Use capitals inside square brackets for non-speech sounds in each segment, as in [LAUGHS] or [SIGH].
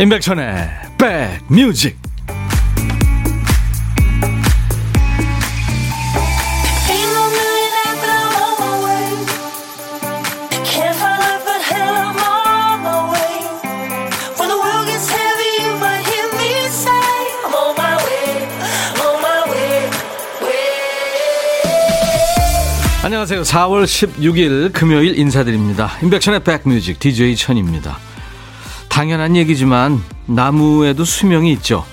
임백천의 백뮤직 안녕하세요. 4월 16일 금요일 인사드립니다. 임백천의 백뮤직 DJ 천입니다. 당연한 얘기지만 나무에도 수명이 있죠.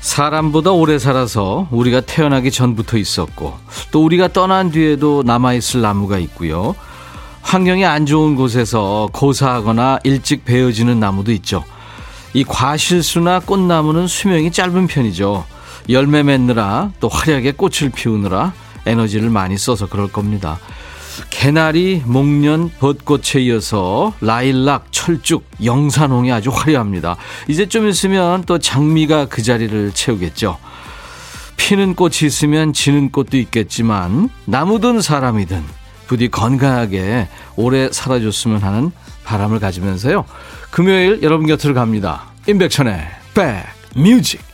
사람보다 오래 살아서 우리가 태어나기 전부터 있었고 또 우리가 떠난 뒤에도 남아있을 나무가 있고요. 환경이 안 좋은 곳에서 고사하거나 일찍 베어지는 나무도 있죠. 이 과실수나 꽃나무는 수명이 짧은 편이죠. 열매 맺느라 또 화려하게 꽃을 피우느라 에너지를 많이 써서 그럴 겁니다. 개나리, 목련, 벚꽃에 이어서 라일락, 철쭉, 영산홍이 아주 화려합니다. 이제 좀 있으면 또 장미가 그 자리를 채우겠죠. 피는 꽃이 있으면 지는 꽃도 있겠지만 나무든 사람이든 부디 건강하게 오래 살아줬으면 하는 바람을 가지면서요. 금요일 여러분 곁으로 갑니다. 임백천의 백뮤직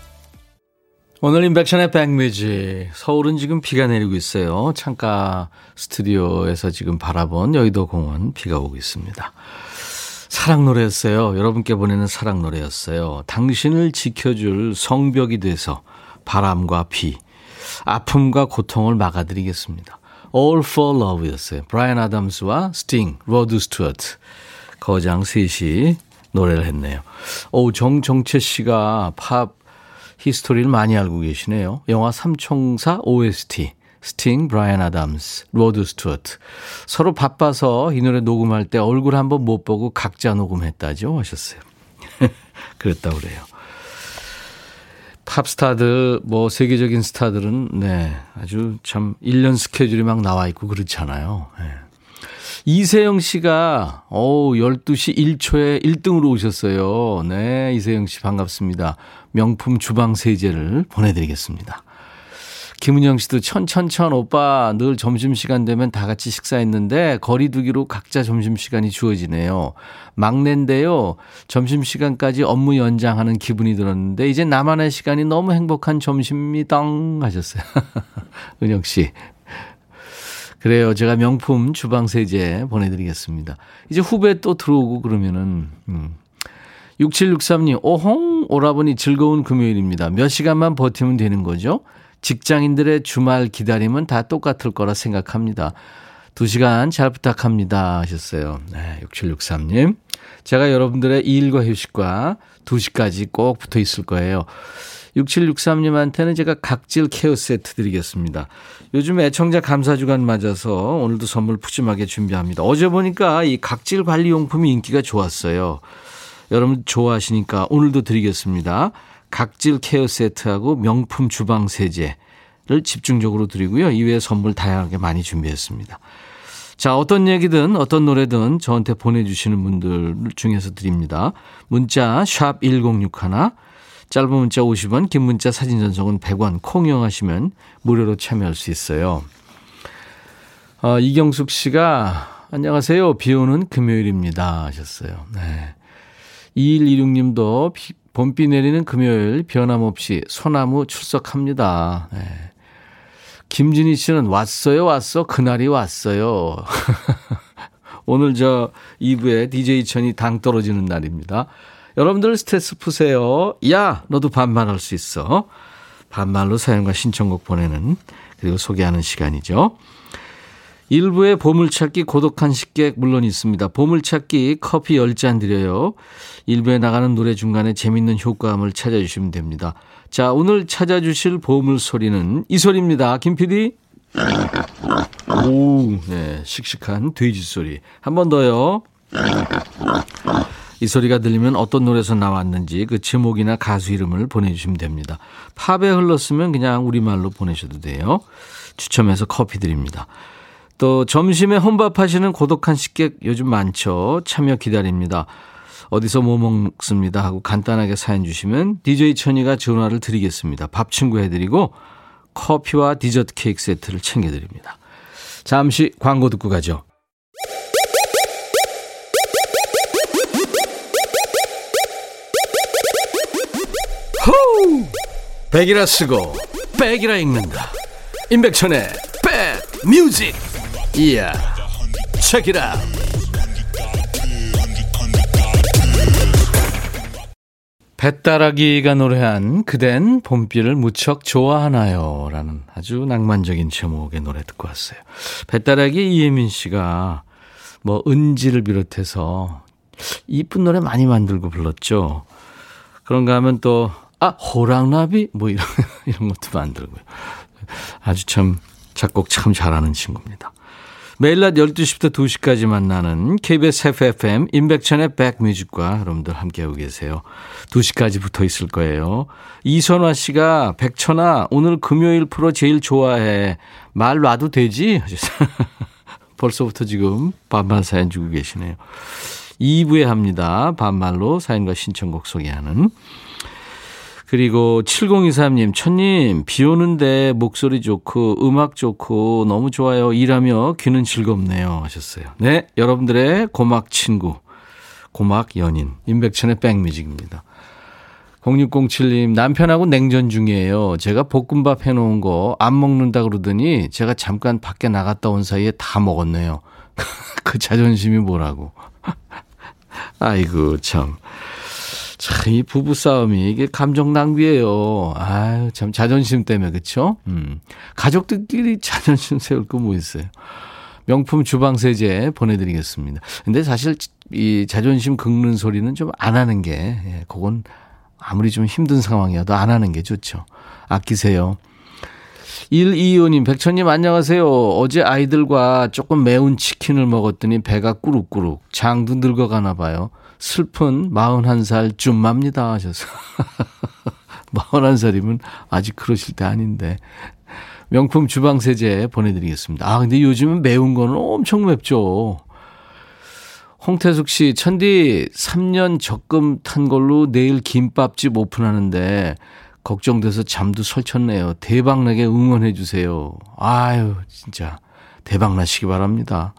오늘 인백션의 백뮤직 서울은 지금 비가 내리고 있어요. 창가 스튜디오에서 지금 바라본 여의도 공원 비가 오고 있습니다. 사랑 노래였어요. 여러분께 보내는 사랑 노래였어요. 당신을 지켜줄 성벽이 돼서 바람과 비, 아픔과 고통을 막아드리겠습니다. All for Love였어요. 브라이언 아담스와 스팅, 로드 스튜어트 거장 셋이 노래를 했네요. 오 정정채 씨가 팝 history를 많이 알고 계시네요. 영화 삼총사 OST. 스팅, 브라이언 아담스, 로드 스튜어트. 서로 바빠서 이 노래 녹음할 때 얼굴 한번 못 보고 각자 녹음했다죠. 하셨어요. [LAUGHS] 그랬다고 그래요. 팝스타들, 뭐, 세계적인 스타들은, 네, 아주 참, 1년 스케줄이 막 나와 있고 그렇잖아요. 네. 이세영 씨가, 오, 12시 1초에 1등으로 오셨어요. 네, 이세영 씨 반갑습니다. 명품 주방 세제를 보내드리겠습니다. 김은영 씨도 천천천 오빠 늘 점심시간 되면 다 같이 식사했는데 거리두기로 각자 점심시간이 주어지네요. 막내인데요. 점심시간까지 업무 연장하는 기분이 들었는데 이제 나만의 시간이 너무 행복한 점심입니다. 하셨어요. [LAUGHS] 은영 씨. 그래요. 제가 명품 주방 세제 보내드리겠습니다. 이제 후배 또 들어오고 그러면은, 음. 6763님, 오홍, 오라버니 즐거운 금요일입니다. 몇 시간만 버티면 되는 거죠? 직장인들의 주말 기다림은 다 똑같을 거라 생각합니다. 두 시간 잘 부탁합니다. 하셨어요. 네, 6763님. 제가 여러분들의 일과 휴식과 2시까지 꼭 붙어 있을 거예요. 6763님한테는 제가 각질 케어 세트 드리겠습니다. 요즘 애청자 감사주간 맞아서 오늘도 선물 푸짐하게 준비합니다. 어제 보니까 이 각질 관리 용품이 인기가 좋았어요. 여러분 좋아하시니까 오늘도 드리겠습니다. 각질 케어 세트하고 명품 주방 세제를 집중적으로 드리고요. 이외에 선물 다양하게 많이 준비했습니다. 자, 어떤 얘기든 어떤 노래든 저한테 보내주시는 분들 중에서 드립니다. 문자 1061, 짧은 문자 50원, 긴 문자 사진 전송은 100원, 콩 이용하시면 무료로 참여할 수 있어요. 어, 이경숙 씨가 안녕하세요. 비 오는 금요일입니다 하셨어요. 네. 2126님도 봄비 내리는 금요일 변함없이 소나무 출석합니다. 네. 김진희 씨는 왔어요, 왔어. 그날이 왔어요. [LAUGHS] 오늘 저 2부에 DJ 천이 당 떨어지는 날입니다. 여러분들 스트레스 푸세요. 야, 너도 반말할 수 있어. 반말로 사연과 신청곡 보내는 그리고 소개하는 시간이죠. 일부의 보물찾기 고독한 식객 물론 있습니다. 보물찾기 커피 10잔 드려요. 일부에 나가는 노래 중간에 재밌는 효과음을 찾아주시면 됩니다. 자, 오늘 찾아주실 보물 소리는 이 소리입니다. 김 PD. 오, 네, 씩씩한 돼지 소리. 한 번 더요. 이 소리가 들리면 어떤 노래에서 나왔는지 그 제목이나 가수 이름을 보내주시면 됩니다. 팝에 흘렀으면 그냥 우리말로 보내셔도 돼요. 추첨해서 커피 드립니다. 또 점심에 혼밥하시는 고독한 식객 요즘 많죠. 참여 기다립니다. 어디서 뭐 먹습니다 하고 간단하게 사연 주시면 DJ 천이가 전화를 드리겠습니다. 밥 친구 해드리고 커피와 디저트 케이크 세트를 챙겨드립니다. 잠시 광고 듣고 가죠. 백이라 쓰고 백이라 읽는다. 임백천의 백 뮤직. 이야. 책이라. 배따라기가 노래한 그댄 봄비를 무척 좋아하나요? 라는 아주 낭만적인 제목의 노래 듣고 왔어요. 배따라기 이예민 씨가 뭐 은지를 비롯해서 이쁜 노래 많이 만들고 불렀죠. 그런가 하면 또, 아, 호랑나비? 뭐 이런, [LAUGHS] 이런 것도 만들고요. 아주 참 작곡 참 잘하는 친구입니다. 매일 낮 12시부터 2시까지 만나는 KBS FFM 인백천의 백뮤직과 여러분들 함께하고 계세요. 2시까지 붙어 있을 거예요. 이선화 씨가 백천아 오늘 금요일 프로 제일 좋아해. 말 놔도 되지? [LAUGHS] 벌써부터 지금 반반 사연 주고 계시네요. 2부에 합니다. 반말로 사연과 신청곡 소개하는. 그리고 7023님, 천님, 비 오는데 목소리 좋고, 음악 좋고, 너무 좋아요. 일하며 귀는 즐겁네요. 하셨어요. 네, 여러분들의 고막 친구, 고막 연인, 임백천의 백뮤직입니다. 0607님, 남편하고 냉전 중이에요. 제가 볶음밥 해놓은 거 안 먹는다 그러더니 제가 잠깐 밖에 나갔다 온 사이에 다 먹었네요. [LAUGHS] 그 자존심이 뭐라고. [LAUGHS] 아이고, 참. 참, 이 부부싸움이 이게 감정 낭비예요. 아유, 참, 자존심 때문에, 그쵸? 음. 가족들끼리 [LAUGHS] 자존심 세울 거 뭐 있어요. 명품 주방세제 보내드리겠습니다. 근데 사실 이 자존심 긁는 소리는 좀 안 하는 게, 예, 그건 아무리 좀 힘든 상황이어도 안 하는 게 좋죠. 아끼세요. 125님, 백천님 안녕하세요. 어제 아이들과 조금 매운 치킨을 먹었더니 배가 꾸룩꾸룩 장도 늙어가나 봐요. 슬픈 41살 쯤맙니다 하셔서. [LAUGHS] 41살이면 아직 그러실 때 아닌데. 명품 주방 세제 보내드리겠습니다. 아, 근데 요즘은 매운 거는 엄청 맵죠. 홍태숙 씨, 천디 3년 적금 탄 걸로 내일 김밥집 오픈하는데 걱정돼서 잠도 설쳤네요. 대박나게 응원해 주세요. 아유, 진짜 대박나시기 바랍니다.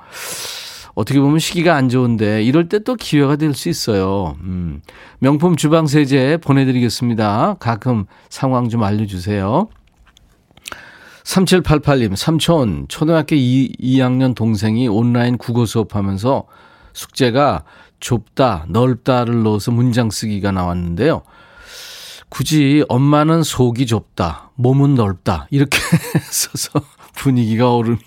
어떻게 보면 시기가 안 좋은데 이럴 때 또 기회가 될 수 있어요. 음. 명품 주방 세제 보내드리겠습니다. 가끔 상황 좀 알려주세요. 3788님, 삼촌, 초등학교 2, 2학년 동생이 온라인 국어 수업하면서 숙제가 좁다, 넓다를 넣어서 문장 쓰기가 나왔는데요. 굳이 엄마는 속이 좁다, 몸은 넓다, 이렇게 [LAUGHS] 써서 분위기가 얼음이에요.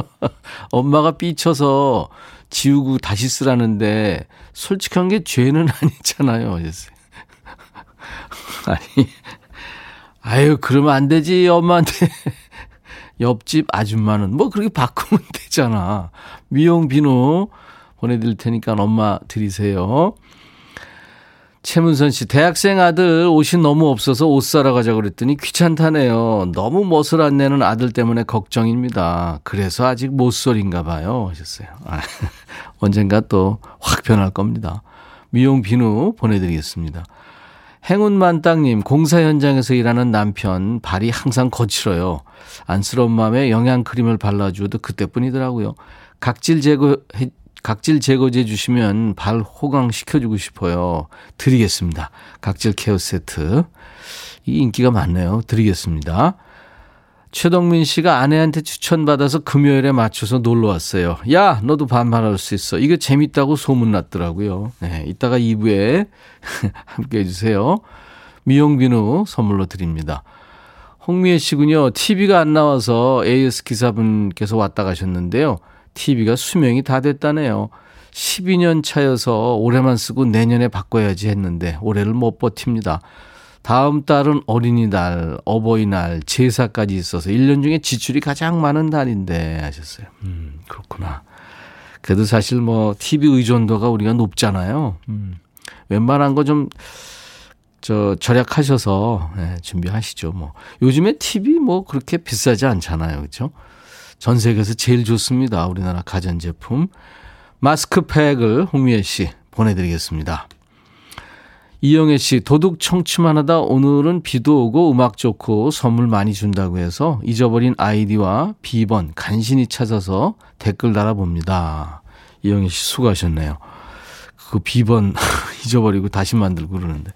[LAUGHS] 엄마가 삐쳐서 지우고 다시 쓰라는데 솔직한 게 죄는 [LAUGHS] 아니잖아요. [LAUGHS] 아니, 아유, 그러면 안 되지, 엄마한테. 옆집 아줌마는 뭐 그렇게 바꾸면 되잖아. 미용 비누 보내드릴 테니까 엄마 드리세요. 최문선 씨, 대학생 아들 옷이 너무 없어서 옷 사러 가자 그랬더니 귀찮다네요. 너무 멋을 안 내는 아들 때문에 걱정입니다. 그래서 아직 모쏠인가 봐요. 하셨어요. 아, [LAUGHS] 언젠가 또 확 변할 겁니다. 미용 비누 보내드리겠습니다. 행운만 땅님, 공사 현장에서 일하는 남편, 발이 항상 거칠어요. 안쓰러운 마음에 영양크림을 발라주어도 그때뿐이더라고요. 각질 제거 각질 제거제 주시면 발 호강 시켜주고 싶어요. 드리겠습니다. 각질 케어 세트. 이 인기가 많네요. 드리겠습니다. 최동민 씨가 아내한테 추천받아서 금요일에 맞춰서 놀러 왔어요. 야, 너도 반말할 수 있어. 이거 재밌다고 소문났더라고요. 네, 이따가 2부에 [LAUGHS] 함께 해주세요. 미용비누 선물로 드립니다. 홍미애 씨군요. TV가 안 나와서 AS 기사분께서 왔다 가셨는데요. TV가 수명이 다 됐다네요. 12년 차여서 올해만 쓰고 내년에 바꿔야지 했는데 올해를 못 버팁니다. 다음 달은 어린이날, 어버이날, 제사까지 있어서 1년 중에 지출이 가장 많은 달인데 하셨어요. 음, 그렇구나. 그래도 사실 뭐 TV 의존도가 우리가 높잖아요. 음, 웬만한 거 좀 저 절약하셔서 네, 준비하시죠. 뭐 요즘에 TV 뭐 그렇게 비싸지 않잖아요, 그렇죠? 전 세계에서 제일 좋습니다. 우리나라 가전제품. 마스크팩을 홍미애 씨 보내드리겠습니다. 이영애 씨, 도둑 청취만 하다 오늘은 비도 오고 음악 좋고 선물 많이 준다고 해서 잊어버린 아이디와 비번 간신히 찾아서 댓글 달아봅니다. 이영애 씨 수고하셨네요. 그 비번 [LAUGHS] 잊어버리고 다시 만들고 그러는데.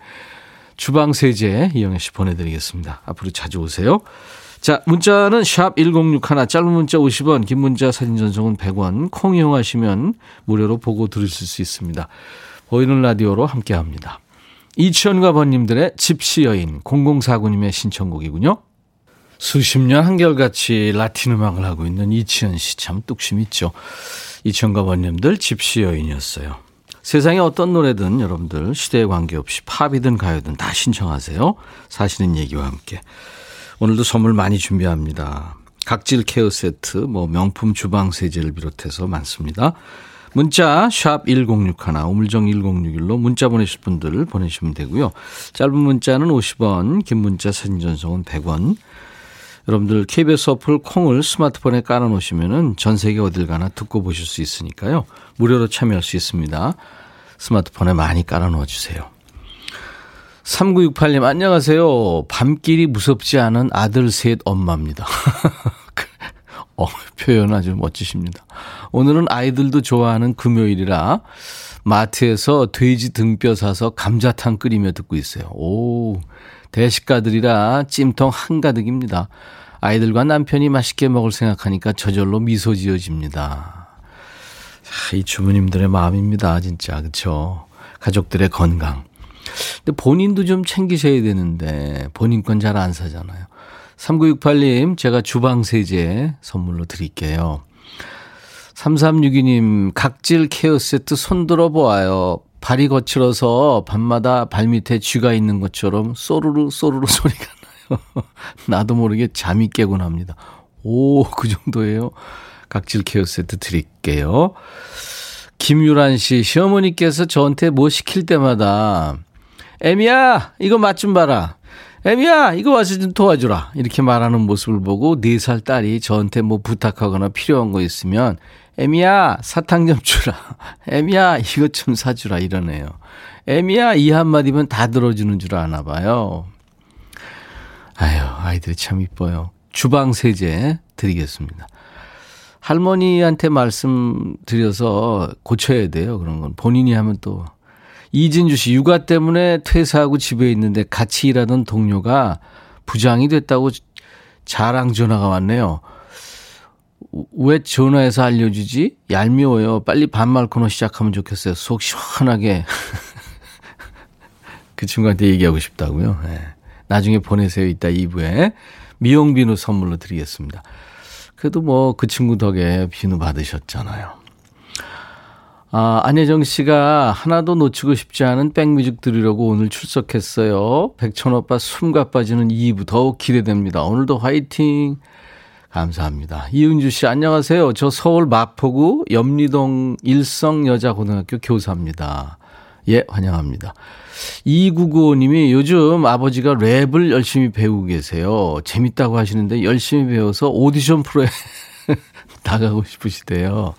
주방 세제 이영애 씨 보내드리겠습니다. 앞으로 자주 오세요. 자, 문자는 샵 1061, 짧은 문자 50원, 긴 문자 사진 전송은 100원, 콩 이용하시면 무료로 보고 들으실 수 있습니다. 보이는 라디오로 함께 합니다. 이치현과 번님들의 집시 여인 0049님의 신청곡이군요. 수십 년 한결같이 라틴 음악을 하고 있는 이치현 씨 참 뚝심 있죠. 이치현과 번님들 집시 여인이었어요. 세상에 어떤 노래든 여러분들 시대에 관계없이 팝이든 가요든 다 신청하세요. 사시는 얘기와 함께. 오늘도 선물 많이 준비합니다. 각질 케어 세트, 뭐 명품 주방 세제를 비롯해서 많습니다. 문자 샵 1061, 우물정 1061로 문자 보내실 분들 보내시면 되고요. 짧은 문자는 50원, 긴 문자 사진 전송은 100원. 여러분들 KBS 어플 콩을 스마트폰에 깔아놓으시면 전 세계 어딜 가나 듣고 보실 수 있으니까요. 무료로 참여할 수 있습니다. 스마트폰에 많이 깔아놓아 주세요. 3968님, 안녕하세요. 밤길이 무섭지 않은 아들 셋 엄마입니다. [LAUGHS] 어, 표현 아주 멋지십니다. 오늘은 아이들도 좋아하는 금요일이라 마트에서 돼지 등뼈 사서 감자탕 끓이며 듣고 있어요. 오, 대식가들이라 찜통 한가득입니다. 아이들과 남편이 맛있게 먹을 생각하니까 저절로 미소 지어집니다. 이 주부님들의 마음입니다. 진짜. 그렇죠? 가족들의 건강. 근데 본인도 좀 챙기셔야 되는데 본인 건 잘 안 사잖아요. 3968님, 제가 주방 세제 선물로 드릴게요. 3362님, 각질 케어 세트 손들어 보아요. 발이 거칠어서 밤마다 발밑에 쥐가 있는 것처럼 쏘르르 쏘르르 소리가 나요. [LAUGHS] 나도 모르게 잠이 깨곤 합니다. 오, 그 정도예요. 각질 케어 세트 드릴게요. 김유란 씨, 시어머니께서 저한테 뭐 시킬 때마다 애미야, 이거 맛 좀 봐라. 애미야, 이거 와서 좀 도와주라. 이렇게 말하는 모습을 보고 4살 딸이 저한테 뭐 부탁하거나 필요한 거 있으면 애미야, 사탕 좀 주라. [LAUGHS] 애미야, 이것 좀 사주라. 이러네요. 애미야, 이 한마디면 다 들어주는 줄 아나 봐요. 아유, 아이들이 참 이뻐요. 주방 세제 드리겠습니다. 할머니한테 말씀드려서 고쳐야 돼요. 그런 건. 본인이 하면 또 이진주 씨, 육아 때문에 퇴사하고 집에 있는데 같이 일하던 동료가 부장이 됐다고 자랑 전화가 왔네요. 왜 전화해서 알려주지? 얄미워요. 빨리 반말 코너 시작하면 좋겠어요. 속 시원하게. [LAUGHS] 그 친구한테 얘기하고 싶다고요. 네. 나중에 보내세요. 이따 2부에. 미용 비누 선물로 드리겠습니다. 그래도 뭐 그 친구 덕에 비누 받으셨잖아요. 아, 안혜정 씨가 하나도 놓치고 싶지 않은 백뮤직 들으려고 오늘 출석했어요. 백천 오빠 숨가 빠지는 2부 더욱 기대됩니다. 오늘도 화이팅! 감사합니다. 이은주 씨, 안녕하세요. 저 서울 마포구 염리동 일성여자고등학교 교사입니다. 예, 환영합니다. 2995님이 요즘 아버지가 랩을 열심히 배우고 계세요. 재밌다고 하시는데 열심히 배워서 오디션 프로에 나가고 싶으시대요.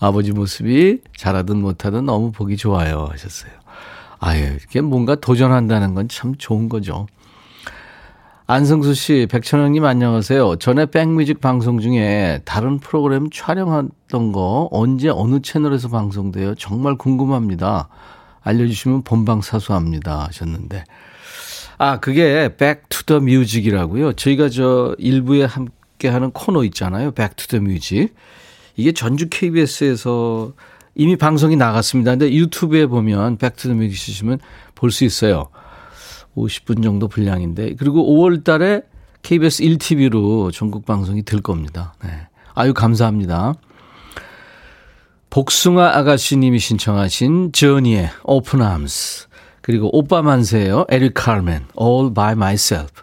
아버지 모습이 잘하든 못하든 너무 보기 좋아요 하셨어요. 아유, 이게 뭔가 도전한다는 건 참 좋은 거죠. 안성수 씨, 백천영님 안녕하세요. 전에 백뮤직 방송 중에 다른 프로그램 촬영했던 거 언제 어느 채널에서 방송돼요? 정말 궁금합니다. 알려주시면 본방 사수합니다 하셨는데. 아, 그게 Back to the Music이라고요. 저희가 저 일부에 함께 하는 코너 있잖아요. Back to the Music. 이게 전주 KBS에서 이미 방송이 나갔습니다. 근데 유튜브에 보면 Back to the Music 쓰시면 볼 수 있어요. 50분 정도 분량인데. 그리고 5월 달에 KBS 1TV로 전국 방송이 될 겁니다. 네. 아유, 감사합니다. 복숭아 아가씨님이 신청하신 저니의 Open Arms. 그리고 오빠 만세요. 에릭 카르멘, All by Myself.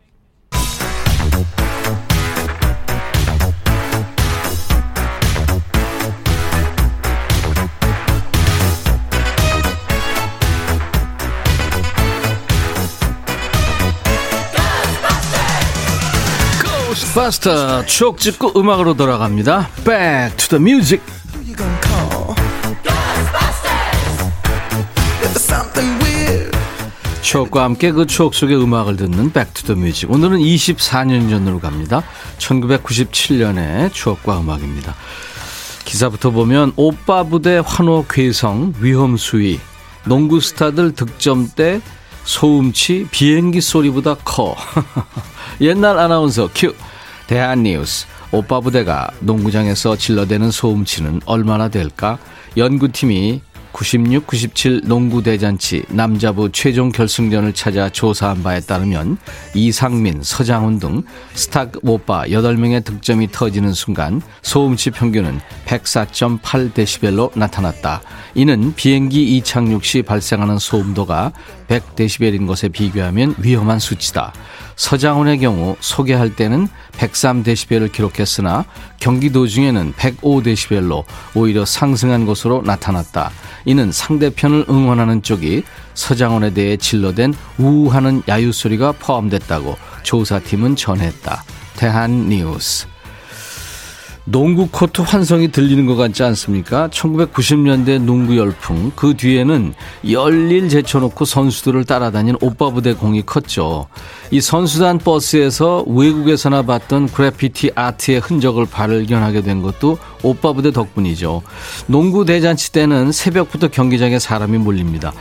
파스터 추억 찍고 음악으로 돌아갑니다. Back to the music. 추억과 함께 그 추억 속의 음악을 듣는 Back to the Music. 오늘은 24년 전으로 갑니다. 1997년의 추억과 음악입니다. 기사부터 보면 오빠 부대 환호 괴성 위험 수위 농구 스타들 득점때 소음치 비행기 소리보다 커. [LAUGHS] 옛날 아나운서 큐. 대한뉴스. 오빠 부대가 농구장에서 질러대는 소음치는 얼마나 될까? 연구팀이 96, 97 농구 대잔치 남자부 최종 결승전을 찾아 조사한 바에 따르면 이상민, 서장훈 등 스타 오빠 8명의 득점이 터지는 순간 소음치 평균은 104.8데시벨로 나타났다. 이는 비행기 이착륙 시 발생하는 소음도가 100데시벨인 것에 비교하면 위험한 수치다. 서장훈의 경우 소개할 때는 103데시벨을 기록했으나 경기 도 중에는 105데시벨로 오히려 상승한 것으로 나타났다. 이는 상대편을 응원하는 쪽이 서장훈에 대해 질러댄 우우하는 야유 소리가 포함됐다고 조사팀은 전했다. 대한뉴스. 농구 코트 환성이 들리는 것 같지 않습니까? 1990년대 농구 열풍, 그 뒤에는 열일 제쳐놓고 선수들을 따라다닌 오빠 부대 공이 컸죠. 이 선수단 버스에서 외국에서나 봤던 graffiti art의 흔적을 발견하게 된 것도 오빠 부대 덕분이죠. 농구 대잔치 때는 새벽부터 경기장에 사람이 몰립니다.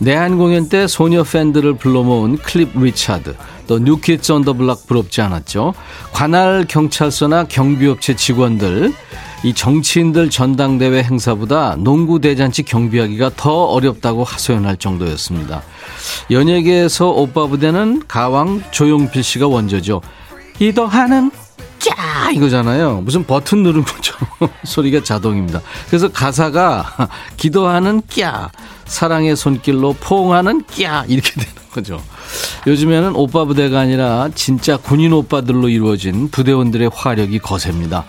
내한 공연 때 소녀 팬들을 불러 모은 클리프 리차드, 또 뉴키즈 온 더 블락 부럽지 않았죠. 관할 경찰서나 경비업체 직원들, 이 정치인들 전당대회 행사보다 농구 대잔치 경비하기가 더 어렵다고 하소연할 정도였습니다. 연예계에서 오빠 부대는 가왕 조용필 씨가 원조죠. 기도하는 꺄 이거잖아요. 무슨 버튼 누른 것처럼 [LAUGHS] 소리가 자동입니다. 그래서 가사가 [LAUGHS] 기도하는 꺄 사랑의 손길로 포옹하는 꺄 이렇게 [LAUGHS] 되는 거죠. 요즘에는 오빠 부대가 아니라 진짜 군인 오빠들로 이루어진 부대원들의 화력이 거셉니다.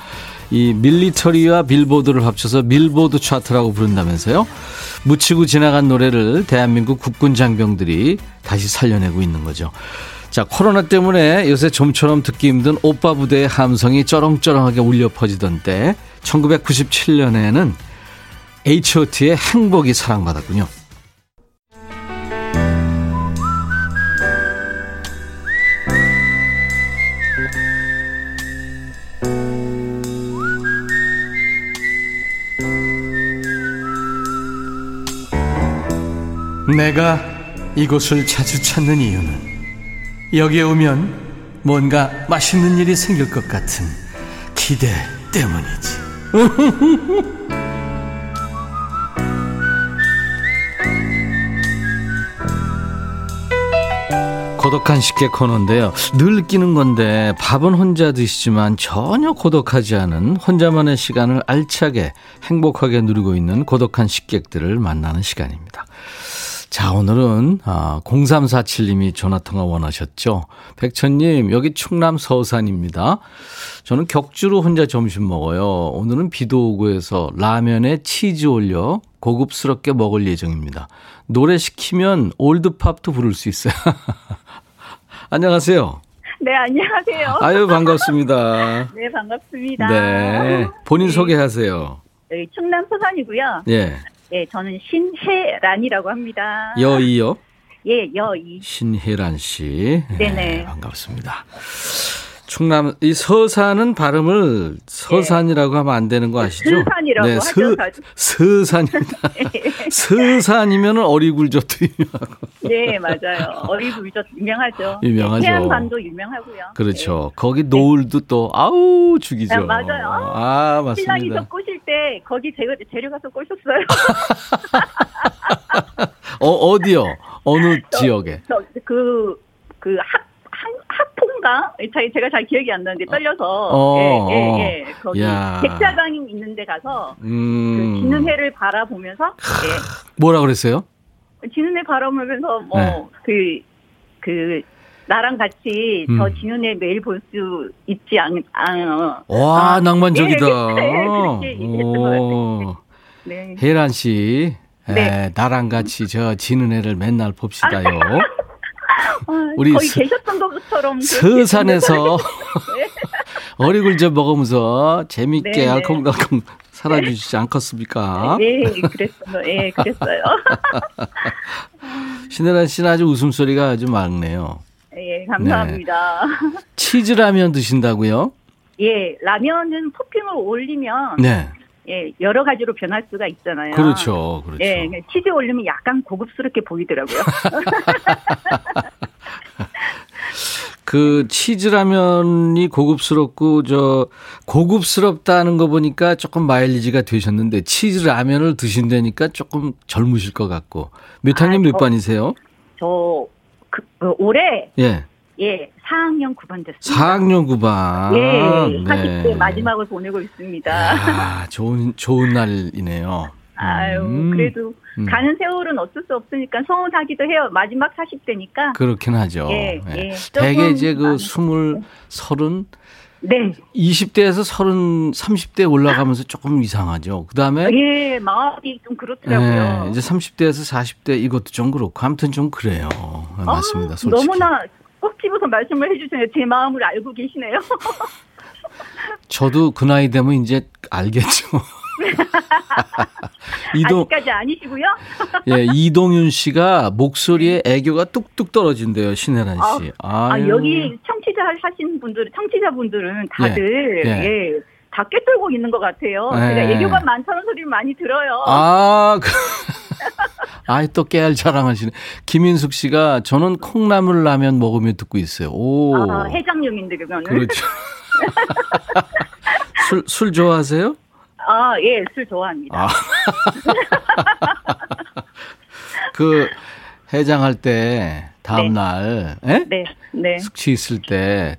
이 밀리터리와 빌보드를 합쳐서 밀보드 차트라고 부른다면서요. 묻히고 지나간 노래를 대한민국 국군 장병들이 다시 살려내고 있는 거죠. 자, 코로나 때문에 요새 좀처럼 듣기 힘든 오빠 부대의 함성이 쩌렁쩌렁하게 울려 퍼지던 때 1997년에는 H.O.T의 행복이 사랑받았군요. 내가 이곳을 자주 찾는 이유는 여기에 오면 뭔가 맛있는 일이 생길 것 같은 기대 때문이지. [LAUGHS] 고독한 식객 코너인데요. 늘 느끼는 건데 밥은 혼자 드시지만 전혀 고독하지 않은 혼자만의 시간을 알차게 행복하게 누리고 있는 고독한 식객들을 만나는 시간입니다. 자, 오늘은 아, 0347님이 전화통화 원하셨죠. 백천님, 여기 충남 서산입니다. 저는 격주로 혼자 점심 먹어요. 오늘은 비도 오고 해서 라면에 치즈 올려 고급스럽게 먹을 예정입니다. 노래 시키면 올드팝도 부를 수 있어요. [LAUGHS] 안녕하세요. 네, 안녕하세요. 아유, 반갑습니다. [LAUGHS] 네, 반갑습니다. 네. 본인 네. 소개하세요. 네, 충남 서산이고요. 예. 네, 저는 신혜란이라고 합니다. 여이요? 예, 여이. 신혜란 씨. 네네. 반갑습니다. 충남 이 서산은 발음을 서산이라고 하면 안 되는 거 아시죠? 네. 서산이라고 네, 하죠. 서, 서산입니다. [LAUGHS] 서산이면 어리굴젓도 [LAUGHS] 유명하고. 네, 맞아요. 어리굴젓 유명하죠. 유명하죠. 네, 태안반도 유명하고요. 그렇죠. 거기 노을도 또 아우 죽이죠. 네, 맞아요. 아 네. 신랑이 저 맞습니다. 꼬실 때 거기 재료, 재료 가서 꼬셨어요. [LAUGHS] 어 어디요? 어느 지역에? 저, 그, 그 학, 학, 학포인가? 잘- 제가 잘 기억이 안 나는데 떨려서. 어, 예, 예, 예. 거기 야. 백사강이 있는 데 가서 그 음. 지는 해를 바라보면서 예. 뭐라 그랬어요? 지는 애 바라보면서 뭐 네. 그그 나랑 같이 음. 저 지는 애 매일 볼 수 있지 않, 않 어. 와, 아, 낭만적이다. 예, 예. 네. 혜란 씨. 에, 네. 나랑 같이 저 지는 애를 맨날 봅시다요. [LAUGHS] 아, 우리 거의 서- 계셨던 것처럼 서산에서 네. 어리굴젓 먹으면서 재밌게 네, 네. 알콩달콩 살아주시지 않겠습니까? 예, 그랬어요. 예, 그랬어요. [LAUGHS] 신혜란 씨는 아주 웃음소리가 아주 맑네요. 예, 감사합니다. 치즈라면 드신다고요? 예, 라면은 토핑을 올리면 네. 예, 여러 가지로 변할 수가 있잖아요. 그렇죠. 그렇죠. 예, 치즈 올리면 약간 고급스럽게 보이더라고요. [LAUGHS] 그 치즈라면이 고급스럽고 저 고급스럽다는 거 보니까 조금 마일리지가 되셨는데 치즈라면을 드신다니까 조금 젊으실 것 같고 몇 학년 아, 몇 저- 반이세요? 저 그, 그 올해 예. 예, 4학년 9반 됐습니다. 4학년 9반. 예, 40대 마지막을 보내고 있습니다. 아, 좋은 좋은 날이네요. 아유, 음, 그래도 음. 가는 세월은 어쩔 수 없으니까 서운하기도 해요. 마지막 40대니까. 그렇긴 하죠. 예, 예. 대개 조금 이제 그 많이- 스물 서른 네. 20대에서 서른 30대 올라가면서 조금 이상하죠. 그 다음에 예, 마음이 좀 그렇더라고요. 예, 이제 30대에서 40대 이것도 좀 그렇고 아무튼 좀 그래요. 네, 맞습니다. 아, 솔직히. 너무나 꼭 집어서 말씀을 해주세요. 제 마음을 알고 계시네요. [LAUGHS] 저도 그 나이 되면 이제 알겠죠. 이동 아직까지 아니시고요. 예, 이동윤 씨가 목소리에 애교가 뚝뚝 떨어진대요, 신혜란 씨. 아, 아유. 여기 청취자 하신 분들, 청취자분들은 다들 예, 예, 예. 다 꿰뚫고 있는 것 같아요. 예. 제가 애교가 많다는 소리를 많이 들어요. 아, 그, [LAUGHS] 아이, 또 깨알 자랑하시네. 김인숙 씨가 저는 콩나물 라면 먹으며 듣고 있어요. 오. 아, 해장용인데 그거는. 그렇죠. [LAUGHS] 술, 술 좋아하세요? 아, 예, 술 좋아합니다. 아. [LAUGHS] 그, 해장할 때, 다음날, 예? 네, 네. 숙취 있을 때,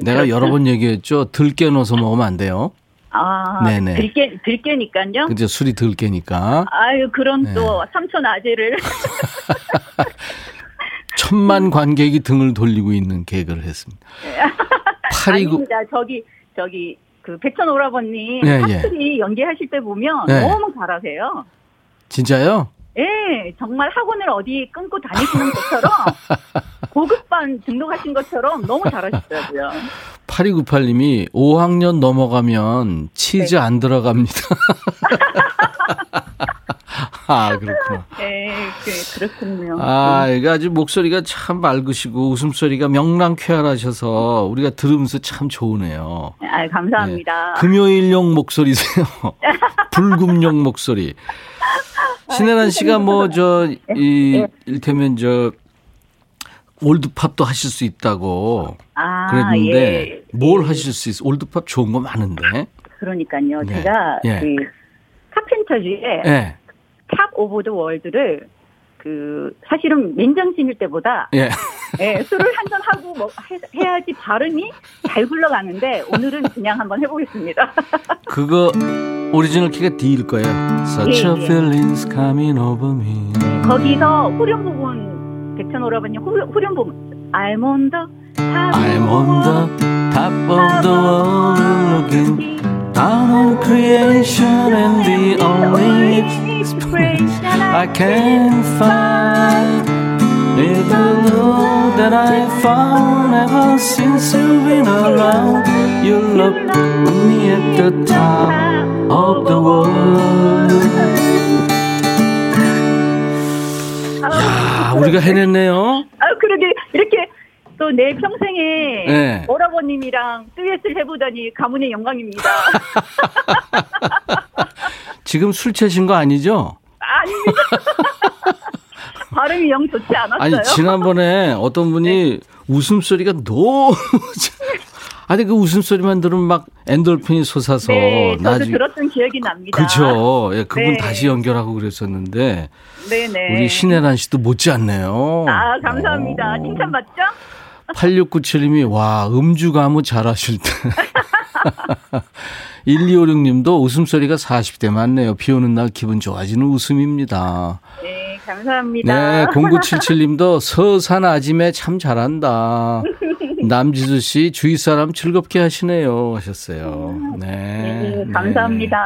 내가 그렇죠. 여러 번 얘기했죠. 들깨 넣어서 먹으면 안 돼요. 아, 네네. 들깨, 들깨니까요. 그죠? 술이 들깨니까. 아유, 그럼 네. 또 삼촌 아재를. [LAUGHS] 천만 관객이 등을 돌리고 있는 개그를 했습니다. [LAUGHS] 829, 아닙니다. 저기, 저기, 그 백천 오라버님 예, 예. 사투리 연기하실 때 보면 네. 너무 잘하세요. 진짜요? 예, 정말 학원을 어디 끊고 다니시는 [LAUGHS] 것처럼 고급반 등록하신 것처럼 너무 잘하시더라고요. 8298님이 5학년 넘어가면 치즈 네. 안 들어갑니다. [LAUGHS] 아, 그렇구나. 예, [LAUGHS] 그, 그렇군요. 아, 이거 아주 목소리가 참 맑으시고 웃음소리가 명랑쾌활하셔서 우리가 들으면서 참 좋으네요. 아, 감사합니다. 네. 금요일용 목소리세요. [LAUGHS] 불금용 목소리. 신혜란 씨가 뭐, 저, 이, 일테면 저, old pop도 하실 수 있다고 아, 그랬는데, 예. 뭘 예. 하실 수 있어요? old pop 좋은 거 많은데. 그러니까요. 예. 제가 예. 그 카펜터즈의 예, Top of the World를 그 사실은 맨정신일 때보다 예. 예, 술을 한 잔 하고 뭐 해, 야지 발음이 잘 굴러가는데 오늘은 그냥 한번 해보겠습니다. [LAUGHS] 그거 오리지널 키가 D일 거예요. Such a 예, 예. feeling's coming over me. 거기서 후렴 부분 백천 오라버님 후, 후렴 부분 I'm on the top I'm on the top of the world looking down on creation and the only inspiration I can find is the love that I found ever since you've been around. You love me at the top of the world. 야, 우리가 해냈네요. 아 그러게 이렇게 또 내 평생에 네. 오라버님이랑 듀엣을 해보다니 가문의 영광입니다. [LAUGHS] 지금 술 채신 거 아니죠? 아닙니다. [LAUGHS] 발음이 영 좋지 않았어요. 아니 지난번에 어떤 분이 웃음소리가 너무 [LAUGHS] 아니 그 웃음소리만 들으면 막 엔돌핀이 솟아서 네, 나중에 들었던 기억이 납니다. 그죠 예, 그분 네. 다시 연결하고 그랬었는데 네네. 우리 신혜란 씨도 못지않네요 아 감사합니다. 칭찬 받죠? 8697님이 와 음주 가무 잘하실 때 [LAUGHS] 1256님도 웃음소리가 40대 맞네요 비 오는 날 기분 좋아지는 웃음입니다 네 감사합니다. 네, 0977님도 서산 아짐에 참 잘한다. [LAUGHS] 남지수 씨 주위 사람 즐겁게 하시네요 하셨어요. 네. 네, 감사합니다.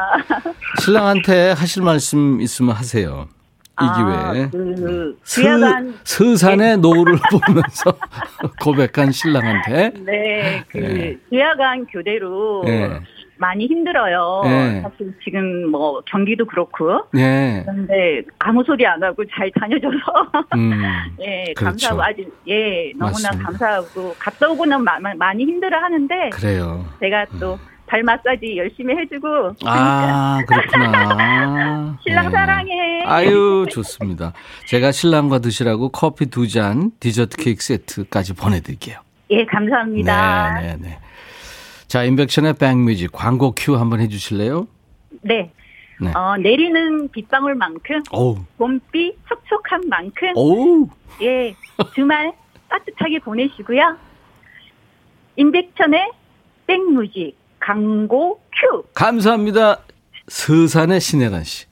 네. 신랑한테 하실 말씀 있으면 하세요. 이 아, 기회에. 그, 서, 귀하간, 서산의 노을을 보면서 고백한 신랑한테. 네, 그, 네. 귀하간 교대로 네. 많이 힘들어요. 네. 사실 지금 뭐 경기도 그렇고. 네. 그런데 아무 소리 안 하고 잘 다녀줘서. 음. [LAUGHS] 예, 그렇죠. 감사하고 아주, 예, 너무나 맞습니다. 감사하고 갔다 오고는 마- 마- 많이 힘들어 하는데 그래요. 제가 또 발 마사지 열심히 해주고 아, 그렇구나. [LAUGHS] 신랑 네. 사랑해. 아유, 좋습니다. 제가 신랑과 드시라고 커피 두 잔, 디저트 케이크 세트까지 보내드릴게요. 예, 감사합니다. 네, 네, 네. 자, 인백션의 백뮤직 광고 큐 한번 해주실래요? 네. 네. 어, 내리는 빗방울만큼 어우, 봄비 촉촉한 만큼 어우, 예 주말 따뜻하게 보내시고요. 임백천의 백뮤직 광고 큐. 감사합니다. 서산의 신혜란 씨.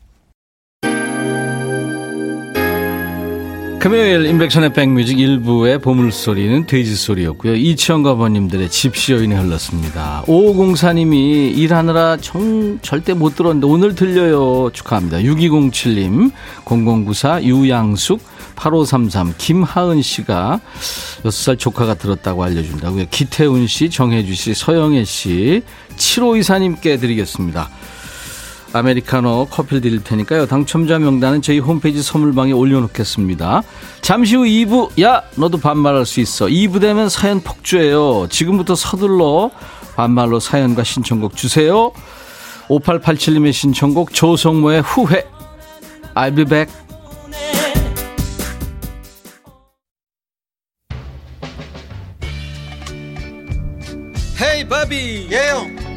금요일 인백션의 백뮤직 1부의 보물소리는 돼지소리였고요. 이치영과 버님들의 집시여인이 흘렀습니다. 5504님이 일하느라 정, 절대 못 들었는데 오늘 들려요. 축하합니다. 6207님, 0094 유양숙, 8533 김하은 씨가 6살 조카가 들었다고 알려준다고요. 기태훈 씨, 정혜주 씨, 서영애 씨, 7524님께 드리겠습니다. 아메리카노 커피를 드릴 테니까요. 당첨자 명단은 저희 홈페이지 선물방에 올려놓겠습니다. 잠시 후 2부, 야, 너도 반말할 수 있어. 2부 되면 사연 폭주해요. 지금부터 서둘러 반말로 사연과 신청곡 주세요. 5887님의 신청곡 조성모의 후회. I'll be back. 헤이 바비 예영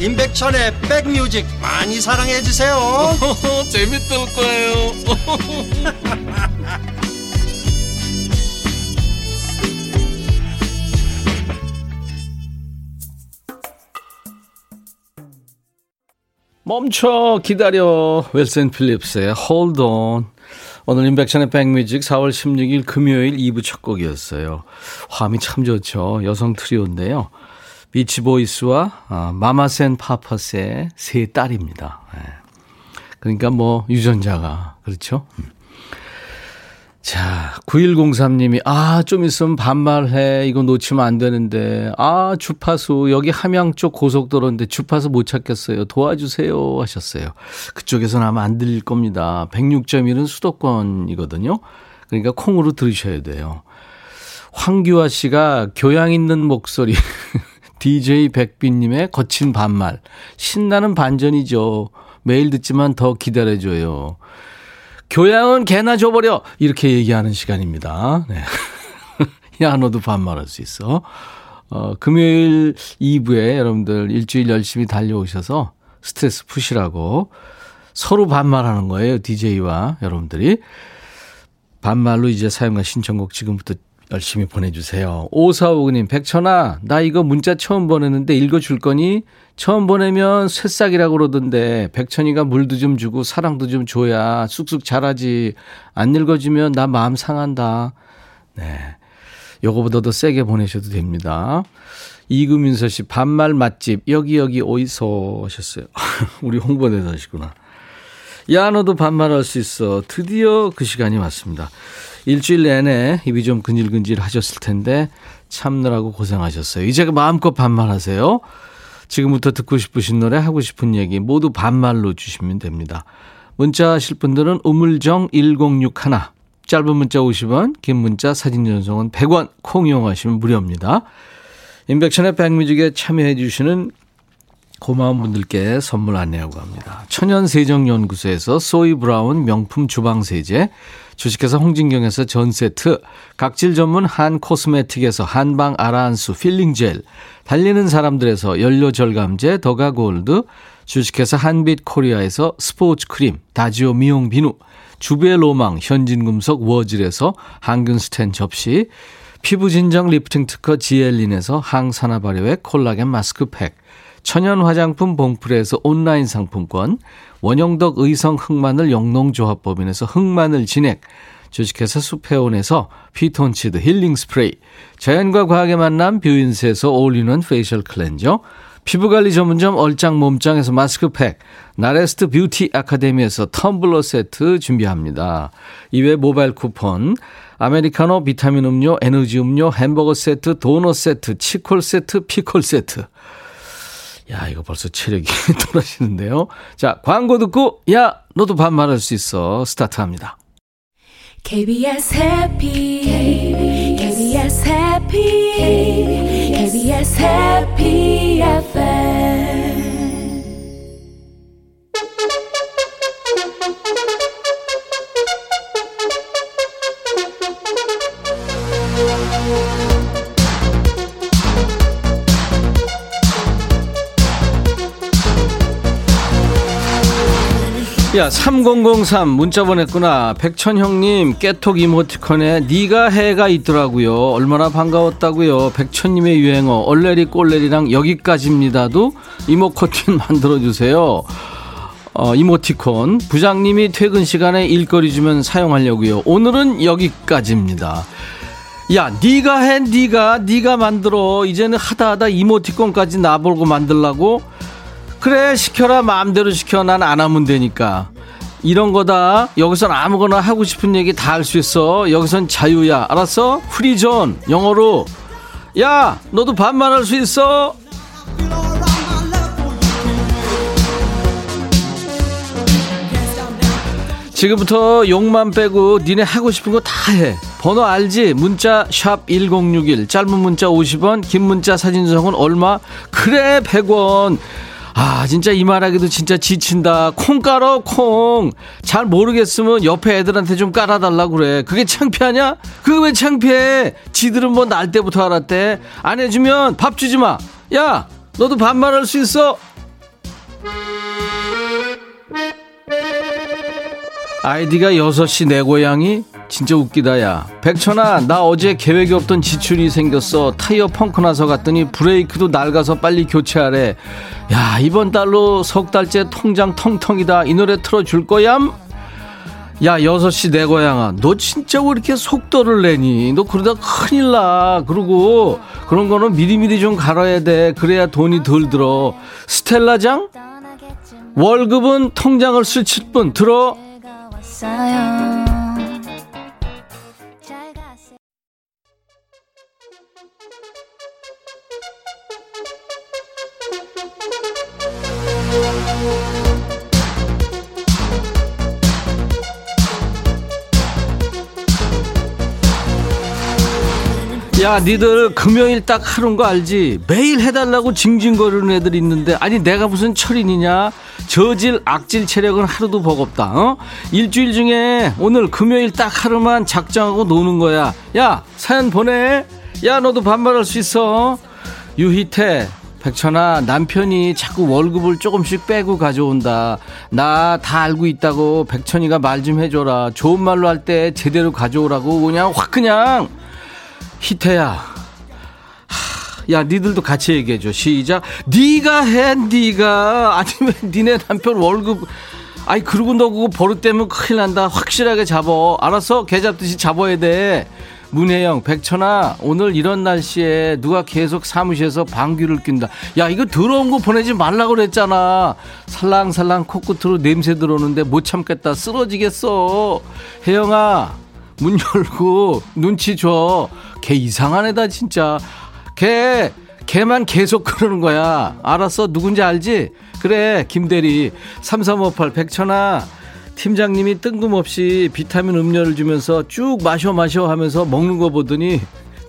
임백천의 백뮤직 많이 사랑해 주세요. [LAUGHS] 재밌을 거예요. [LAUGHS] 멈춰 기다려. 윌슨 필립스의 Hold On. 오늘 임백천의 백뮤직 4월 16일 금요일 2부 첫 곡이었어요. 화음이 참 좋죠. 여성 트리오인데요 비치보이스와 아, 마마스 앤 파파스의 세 딸입니다 예. 그러니까 뭐 유전자가 그렇죠 음. 자, 9103님이, 아, 좀 있으면 반말해. 이거 놓치면 안 되는데. 아, 주파수. 여기 함양 쪽 고속도로인데 주파수 못 찾겠어요. 도와주세요. 하셨어요. 그쪽에서는 아마 안 들릴 겁니다. 106.1은 수도권이거든요. 그러니까 콩으로 들으셔야 돼요. 황규화 씨가 교양 있는 목소리. [LAUGHS] DJ 백빈님의 거친 반말. 신나는 반전이죠. 매일 듣지만 더 기다려줘요. 교양은 개나 줘버려! 이렇게 얘기하는 시간입니다. 네. [LAUGHS] 야, 너도 반말할 수 있어. 어, 금요일 2부에 여러분들 일주일 열심히 달려오셔서 스트레스 푸시라고 서로 반말하는 거예요. DJ와 여러분들이. 반말로 이제 사용과 신청곡 지금부터 열심히 보내주세요. 5459님, 백천아, 나 이거 문자 처음 보냈는데 읽어줄 거니? 처음 보내면 새싹이라고 그러던데, 백천이가 물도 좀 주고 사랑도 좀 줘야 쑥쑥 자라지. 안 읽어주면 나 마음 상한다. 네. 요거보다 더 세게 보내셔도 됩니다. 이금윤서 씨, 반말 맛집, 여기, 여기, 어디서 하셨어요. [LAUGHS] 우리 홍보대사시구나. 야, 너도 반말할 수 있어. 드디어 그 시간이 왔습니다. 일주일 내내 입이 좀 근질근질 하셨을 텐데 참느라고 고생하셨어요. 이제 마음껏 반말하세요. 지금부터 듣고 싶으신 노래 하고 싶은 얘기 모두 반말로 주시면 됩니다. 문자 하실 분들은 우물정 1061 짧은 문자 50원 긴 문자 사진 전송은 100원 콩 이용하시면 무료입니다. 임백천의 백뮤직에 참여해 주시는 고마운 분들께 선물 안내하고 갑니다. 천연세정연구소에서 소이 브라운 명품 주방세제, 주식회사 홍진경에서 전 세트, 각질 전문 한 코스메틱에서 한방 아라한수 필링젤, 달리는 사람들에서 연료절감제 더가골드, 주식회사 한빛코리아에서 스포츠 크림, 다지오 미용 비누, 주베 로망 현진금속 워즐에서 항균스텐 접시, 피부진정 리프팅 특허 지엘린에서 항산화 발효액 콜라겐 마스크팩, 천연 화장품 봉프레에서 온라인 상품권, 원형덕 의성 흑마늘 영농조합법인에서 흑마늘 진액, 주식회사 수페온에서 피톤치드 힐링 스프레이, 자연과 과학의 만남 뷰인스에서 올리는 페이셜 클렌저, 피부관리 전문점 얼짱 몸짱에서 마스크팩, 나레스트 뷰티 아카데미에서 텀블러 세트 준비합니다. 이외 모바일 쿠폰, 아메리카노 비타민 음료, 에너지 음료, 햄버거 세트, 도넛 세트, 치콜 세트, 피콜 세트. 야, 이거 벌써 체력이 [LAUGHS] 떨어지는데요. 자, 광고 듣고, 야, 너도 반말할 수 있어. 스타트 합니다. KBS 해피 KBS 해피 KBS 해피 FM 야, 3003 문자 보냈구나. 백천형님, 깨톡 이모티콘에 니가 해가 있더라고요. 얼마나 반가웠다고요. 백천님의 유행어, 얼레리 꼴레리랑 여기까지입니다도 이모코틴 [LAUGHS] 만들어주세요. 어, 이모티콘. 부장님이 퇴근 시간에 일거리 주면 사용하려고요. 오늘은 여기까지입니다. 야, 니가 해, 니가, 니가 만들어. 이제는 하다 하다 이모티콘까지 나보고 만들라고? 그래 시켜라 마음대로 시켜 난 안 하면 되니까 이런 거다 여기선 아무거나 하고 싶은 얘기 다 할 수 있어 여기선 자유야 알았어 free zone 영어로 야 너도 반말할 수 있어 지금부터 욕만 빼고 니네 하고 싶은 거 다 해. 번호 알지? 문자 샵 1061. 짧은 문자 50원, 긴 문자 사진 전송은 얼마? 그래, 100원. 아, 진짜 이 말하기도 진짜 지친다. 콩 깔어, 콩. 잘 모르겠으면 옆에 애들한테 좀 깔아달라 그래. 그게 창피하냐? 그게 왜 창피해? 지들은 뭐 날 때부터 알았대. 안 해주면 밥 주지 마. 야, 너도 반말할 수 있어? 아이디가 6시 내 고양이? 진짜 웃기다 야. 백천아 나 어제 계획이 없던 지출이 생겼어. 타이어 펑크 나서 갔더니 브레이크도 낡아서 빨리 교체하래. 야 이번 달로 석 달째 통장 텅텅이다. 이 노래 틀어줄 거야? 야 6시 내 고양아. 너 진짜 왜 이렇게 속도를 내니? 너 그러다 큰일 나. 그러고 그런 거는 미리미리 좀 갈아야 돼. 그래야 돈이 덜 들어. 스텔라장? 월급은 통장을 스칠 뿐. 들어 야, 니들 금요일 딱 하루인 거 알지? 매일 해달라고 징징거리는 애들 있는데, 아니, 내가 무슨 철인이냐? 저질, 악질 체력은 하루도 버겁다, 어? 일주일 중에 오늘 금요일 딱 하루만 작정하고 노는 거야. 야, 사연 보내. 야, 너도 반말할 수 있어. 유희태, 백천아, 남편이 자꾸 월급을 조금씩 빼고 가져온다. 나 다 알고 있다고 백천이가 말 좀 해줘라. 좋은 말로 할 때 제대로 가져오라고 그냥 확 그냥. 희태야. 하, 야, 니들도 같이 얘기해줘. 시작. 니가 해, 니가. 아니면 [LAUGHS] 니네 남편 월급. 아이, 그러고 너 그거 버릇되면 큰일 난다. 확실하게 잡어. 알았어? 개 잡듯이 잡아야 돼. 문혜영, 백천아, 오늘 이런 날씨에 누가 계속 사무실에서 방귀를 낀다. 야, 이거 더러운 거 보내지 말라고 그랬잖아. 살랑살랑 코끝으로 냄새 들어오는데 못 참겠다. 쓰러지겠어. 혜영아, 문 열고 눈치 줘. 걔 이상한 애다 진짜. 걔 걔만 계속 그러는 거야. 알았어? 누군지 알지? 그래. 김대리. 3358 백천아. 팀장님이 뜬금없이 비타민 음료를 주면서 쭉 마셔 마셔 하면서 먹는 거 보더니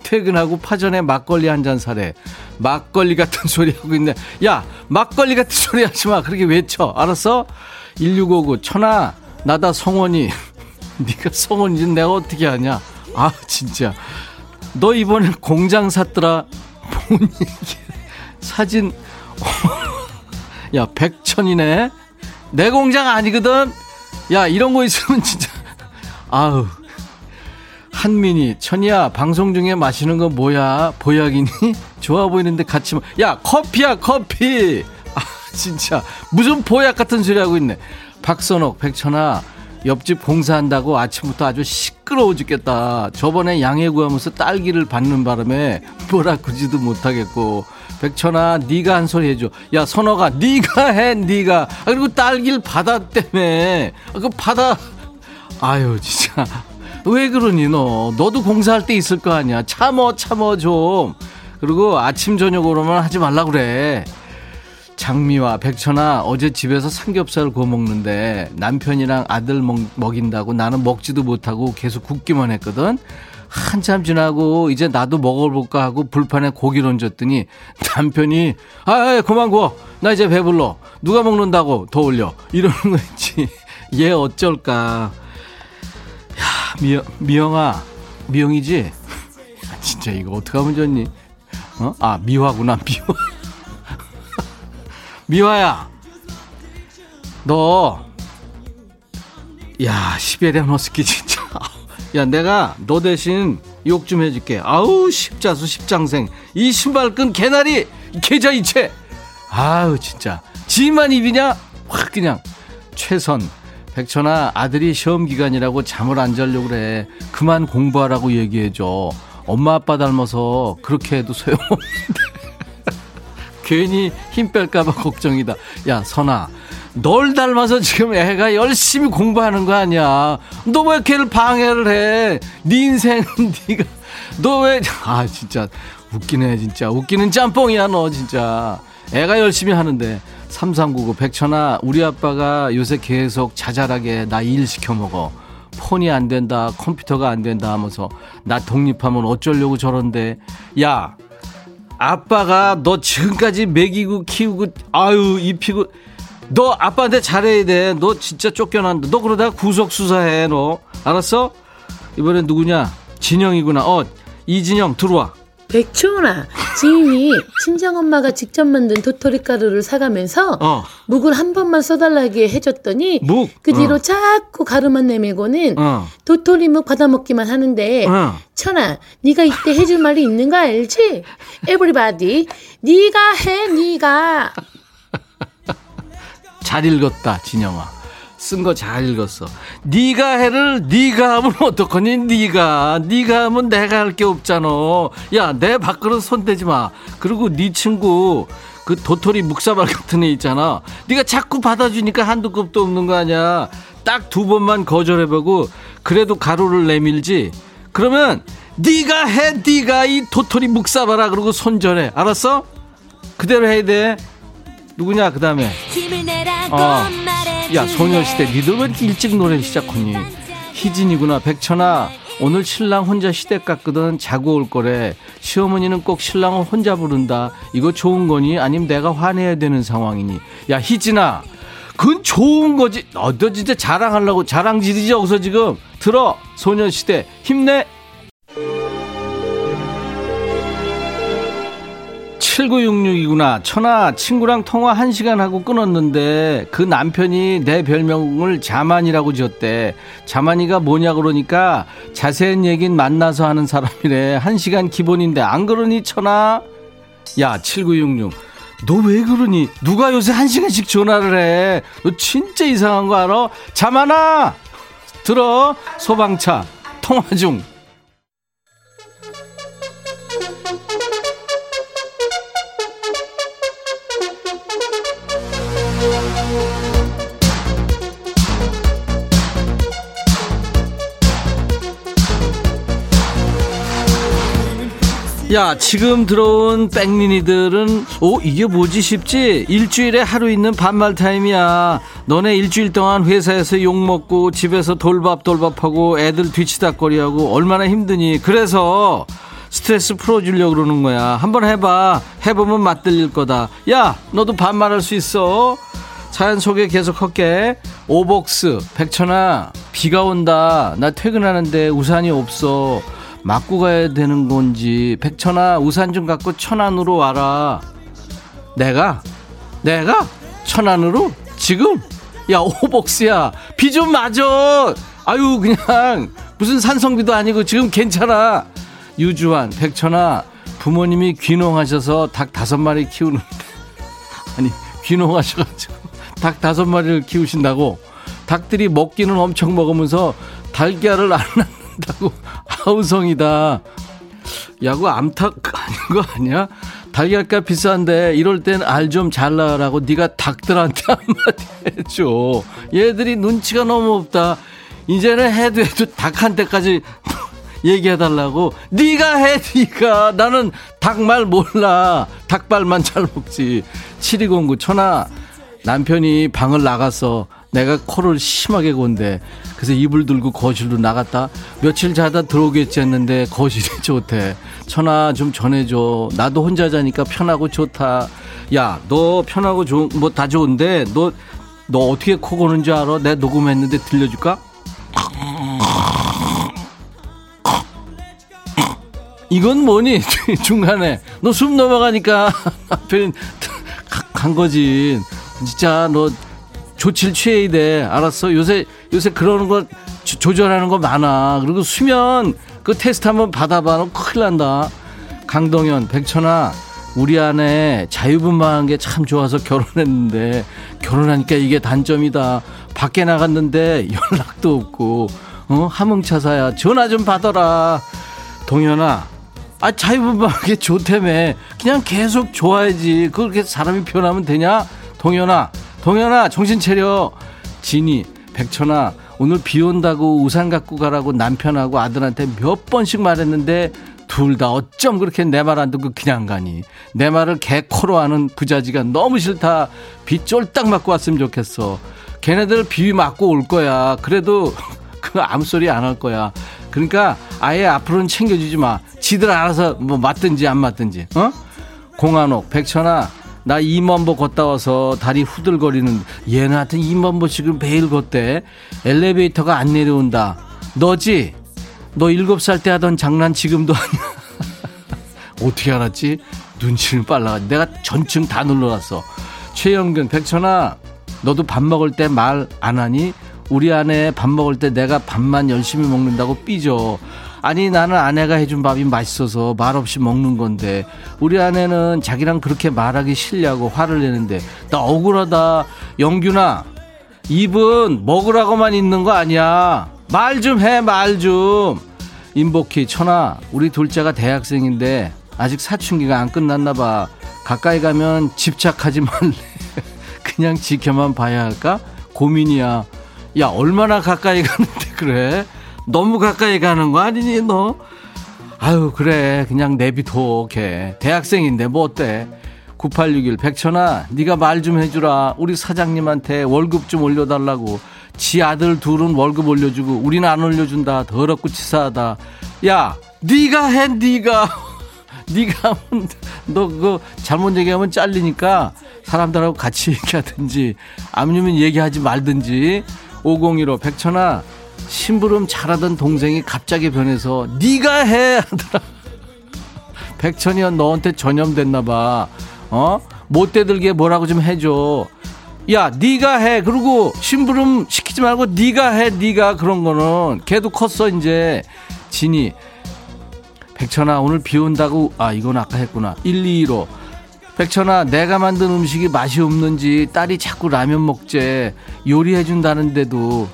퇴근하고 파전에 막걸리 한 잔 사래. 막걸리 같은 소리 하고 있네. 야, 막걸리 같은 소리 하지 마. 그렇게 외쳐. 알았어? 1659, 천아, 나다 성원이. [LAUGHS] 네가 성원인지 내가 어떻게 하냐. 아, 진짜. 너 이번에 공장 샀더라. 사진. 야, 백천이네. 내 공장 아니거든. 야, 이런 거 있으면 진짜. 아우. 한민이, 천이야, 방송 중에 마시는 거 뭐야? 보약이니? 좋아 보이는데 같이, 마... 야, 커피야, 커피! 아, 진짜. 무슨 보약 같은 소리 하고 있네. 박선옥, 백천아, 옆집 공사한다고 아침부터 아주 시끄러워 죽겠다. 저번에 양해 구하면서 딸기를 받는 바람에 뭐라 그지도 못하겠고. 백천아, 네가 한 소리 해줘. 야, 선호가, 네가 해, 네가. 아, 그리고 딸기를 받았다며. 아, 그 받아. 아유, 진짜. 왜 그러니, 너? 너도 공사할 때 있을 거 아니야. 참어, 참어, 좀. 그리고 아침, 저녁으로만 하지 말라 그래. 장미와 백천아 어제 집에서 삼겹살 구워 먹는데 남편이랑 아들 먹, 먹인다고 나는 먹지도 못하고 계속 굽기만 했거든. 한참 지나고 이제 나도 먹어볼까 하고 불판에 고기를 얹었더니 남편이 아 그만 구워. 나 이제 배불러. 누가 먹는다고 더 올려. 이러는 거 있지. [LAUGHS] 얘 어쩔까. 야 미영, 미영아. 미영이지? 진짜 이거 어떡하면 좋니? 어? 아 미화구나 미화 미화야, 너, 야, 시베리아 머스키 진짜. 야, 내가 너 대신 욕 좀 해줄게. 아우, 십자수, 십장생. 이 신발끈 개나리, 계좌이체. 아우, 진짜. 지만 입이냐? 확 그냥. 최선. 백천아, 아들이 시험 기간이라고 잠을 안 자려고 그래. 그만 공부하라고 얘기해줘. 엄마 아빠 닮아서 그렇게 해도 소용없는데. 괜히 힘 뺄까봐 [LAUGHS] 걱정이다. 야, 선아. 널 닮아서 지금 애가 열심히 공부하는 거 아니야. 너 왜 걔를 방해를 해? 네 인생은 [LAUGHS] 네가 너 왜 [LAUGHS] 아 진짜 웃기네 진짜 웃기는 짬뽕이야 너 진짜 애가 열심히 하는데 3399 백천아 우리 아빠가 요새 계속 자잘하게 나 일 시켜 먹어 폰이 안 된다 컴퓨터가 안 된다 하면서 나 독립하면 어쩌려고 저런데 야 아빠가 너 지금까지 먹이고 키우고 아유 입히고 너 아빠한테 잘해야 돼. 너 진짜 쫓겨난다. 너 그러다가 구속 수사해 너. 알았어? 이번엔 누구냐? 진영이구나. 어 이진영 들어와. 백초나 지인이 친정엄마가 직접 만든 도토리 가루를 사가면서 어. 묵을 한 번만 써달라게 해줬더니 묵? 그 뒤로 어. 자꾸 가루만 내밀고는 어. 도토리 묵 받아먹기만 하는데 어. 천아 네가 이때 해줄 말이 있는 거 알지? 에브리바디 네가 해 네가 [LAUGHS] 잘 읽었다 진영아 쓴 거 잘 읽었어. 네가 해를 네가 하면 어떡하니? 네가 네가 하면 내가 할 게 없잖아. 야, 내 밥그릇 손대지 마. 그리고 네 친구 그 도토리 묵사발 같은 애 있잖아. 네가 자꾸 받아주니까 한두 컵도 없는 거 아니야. 딱 두 번만 거절해보고 그래도 가루를 내밀지. 그러면 네가 해, 네가 이 도토리 묵사발아 그러고 손절해. 알았어? 그대로 해야 돼. 누구냐 그 다음에 어. 야 소녀시대 니들 왜 이렇게 일찍 노래 시작하니? 희진이구나 백천아. 오늘 신랑 혼자 시댁 갔거든. 자고 올 거래. 시어머니는 꼭 신랑을 혼자 부른다. 이거 좋은 거니? 아니면 내가 화내야 되는 상황이니. 야 희진아. 그건 좋은 거지. 너 진짜 자랑하려고 자랑질이지 여기서 지금. 들어 소녀시대. 힘내 7966이구나. 천아, 친구랑 통화 1시간 하고 끊었는데 그 남편이 내 별명을 자만이라고 지었대. 자만이가 뭐냐 그러니까 자세한 얘긴 만나서 하는 사람이래. 1시간 기본인데 안 그러니 천아? 야, 7966. 너 왜 그러니? 누가 요새 1시간씩 전화를 해? 너 진짜 이상한 거 알아? 자만아! 들어. 소방차. 통화 중. 야 지금 들어온 백민이들은 오 이게 뭐지 싶지 일주일에 하루 있는 반말 타임이야 너네 일주일 동안 회사에서 욕먹고 집에서 돌밥 돌밥하고 애들 뒤치다거리하고 얼마나 힘드니 그래서 스트레스 풀어주려고 그러는 거야. 한번 해봐. 해보면 맛들릴 거다. 야, 너도 반말할 수 있어. 사연 소개 계속 할게. 오복스, 백천아, 비가 온다. 나 퇴근하는데 우산이 없어. 맞고 가야 되는 건지. 백천아, 우산 좀 갖고 천안으로 와라. 내가? 내가? 천안으로? 지금? 야, 오복스야. 비 좀 맞아. 아유, 그냥. 무슨 산성비도 아니고 지금 괜찮아. 유주환, 백천아. 부모님이 귀농하셔서 닭 다섯 마리 키우는데. [LAUGHS] 아니, 귀농하셔가지고. 닭 다섯 마리를 키우신다고 닭들이 먹기는 엄청 먹으면서 달걀을 안 낳는 다고 아우성이다. [LAUGHS] 야구 암탉 아닌 거 아니야? 달걀값 비싼데 이럴 땐 알 좀 잘라라고 네가 닭들한테 [LAUGHS] 한마디 해줘. 얘들이 눈치가 너무 없다. 이제는 해도 해도 닭한테까지 [LAUGHS] 얘기해달라고. 네가 해, 네가. 나는 닭말 몰라. 닭발만 잘 먹지. 7209 천하. 남편이 방을 나갔어. 내가 코를 심하게 곤대. 그래서 이불 들고 거실로 나갔다. 며칠 자다 들어오겠지 했는데 거실이 [LAUGHS] 좋대. 천아 좀 전해줘. 나도 혼자 자니까 편하고 좋다. 야, 너 편하고 좋은 뭐 다 좋은데 너 너 어떻게 코 고는 줄 알아? 내가 녹음했는데 들려줄까? 이건 뭐니? [LAUGHS] 중간에 너 숨 넘어가니까 [LAUGHS] 남편이 간 거지. 진짜 너 조치를 취해야 돼. 알았어? 요새 요새 그러는 거 조절하는 거 많아. 그리고 수면 그 테스트 한번 받아봐. 너 큰일 난다. 강동현, 백천아, 우리 안에 자유분방한 게 참 좋아서 결혼했는데 결혼하니까 이게 단점이다. 밖에 나갔는데 [LAUGHS] 연락도 없고 어 하몽차사야 전화 좀 받아라. 동현아, 아 자유분방하게 좋다며. 그냥 계속 좋아야지. 그렇게 사람이 변하면 되냐? 동현아, 동현아, 정신 차려. 진이, 백천아, 오늘 비 온다고 우산 갖고 가라고 남편하고 아들한테 몇 번씩 말했는데 둘 다 어쩜 그렇게 내 말 안 듣고 그냥 가니. 내 말을 개코로 하는 부자지가 너무 싫다. 비 쫄딱 맞고 왔으면 좋겠어. 걔네들 비 맞고 올 거야. 그래도 [LAUGHS] 그 아무 소리 안 할 거야. 그러니까 아예 앞으로는 챙겨주지 마. 지들 알아서 뭐 맞든지 안 맞든지. 어? 공한옥, 백천아, 나 2만보 걷다 와서 다리 후들거리는 얘는 하여튼 2만보 지금 매일 걷대. 엘리베이터가 안 내려온다. 너지? 너 7살 때 하던 장난 지금도 아니야. [LAUGHS] 어떻게 알았지? 눈치는 빨라. 내가 전층 다 눌러놨어. 최영균, 백천아, 너도 밥 먹을 때 말 안 하니? 우리 아내 밥 먹을 때 내가 밥만 열심히 먹는다고 삐져. 아니 나는 아내가 해준 밥이 맛있어서 말없이 먹는 건데 우리 아내는 자기랑 그렇게 말하기 싫냐고 화를 내는데 나 억울하다. 영균아 입은 먹으라고만 있는 거 아니야. 말 좀 해 말좀. 임복희 천아 우리 둘째가 대학생인데 아직 사춘기가 안 끝났나 봐. 가까이 가면 집착하지 말래. [LAUGHS] 그냥 지켜만 봐야 할까? 고민이야. 야 얼마나 가까이 가는데 그래 너무 가까이 가는 거 아니니 너? 아유 그래. 그냥 내비둬 걔. 대학생인데 뭐 어때? 9861 백천아 네가 말 좀 해주라. 우리 사장님한테 월급 좀 올려달라고. 지 아들 둘은 월급 올려주고 우리는 안 올려준다. 더럽고 치사하다. 야 네가 해 네가. [LAUGHS] 네가 너 그거 잘못 얘기하면 잘리니까 사람들하고 같이 [LAUGHS] 얘기하든지 아니면 얘기하지 말든지. 5015 백천아 심부름 잘하던 동생이 갑자기 변해서 네가 해 하더라. 백천이형 너한테 전염됐나 봐. 어? 못 대들게 뭐라고 좀 해줘. 야, 네가 해. 그리고 심부름 시키지 말고 네가 해. 네가 그런 거는 걔도 컸어 이제. 진이 백천아 오늘 비 온다고 아 이건 아까 했구나. 125 백천아 내가 만든 음식이 맛이 없는지 딸이 자꾸 라면 먹재 요리해 준다는데도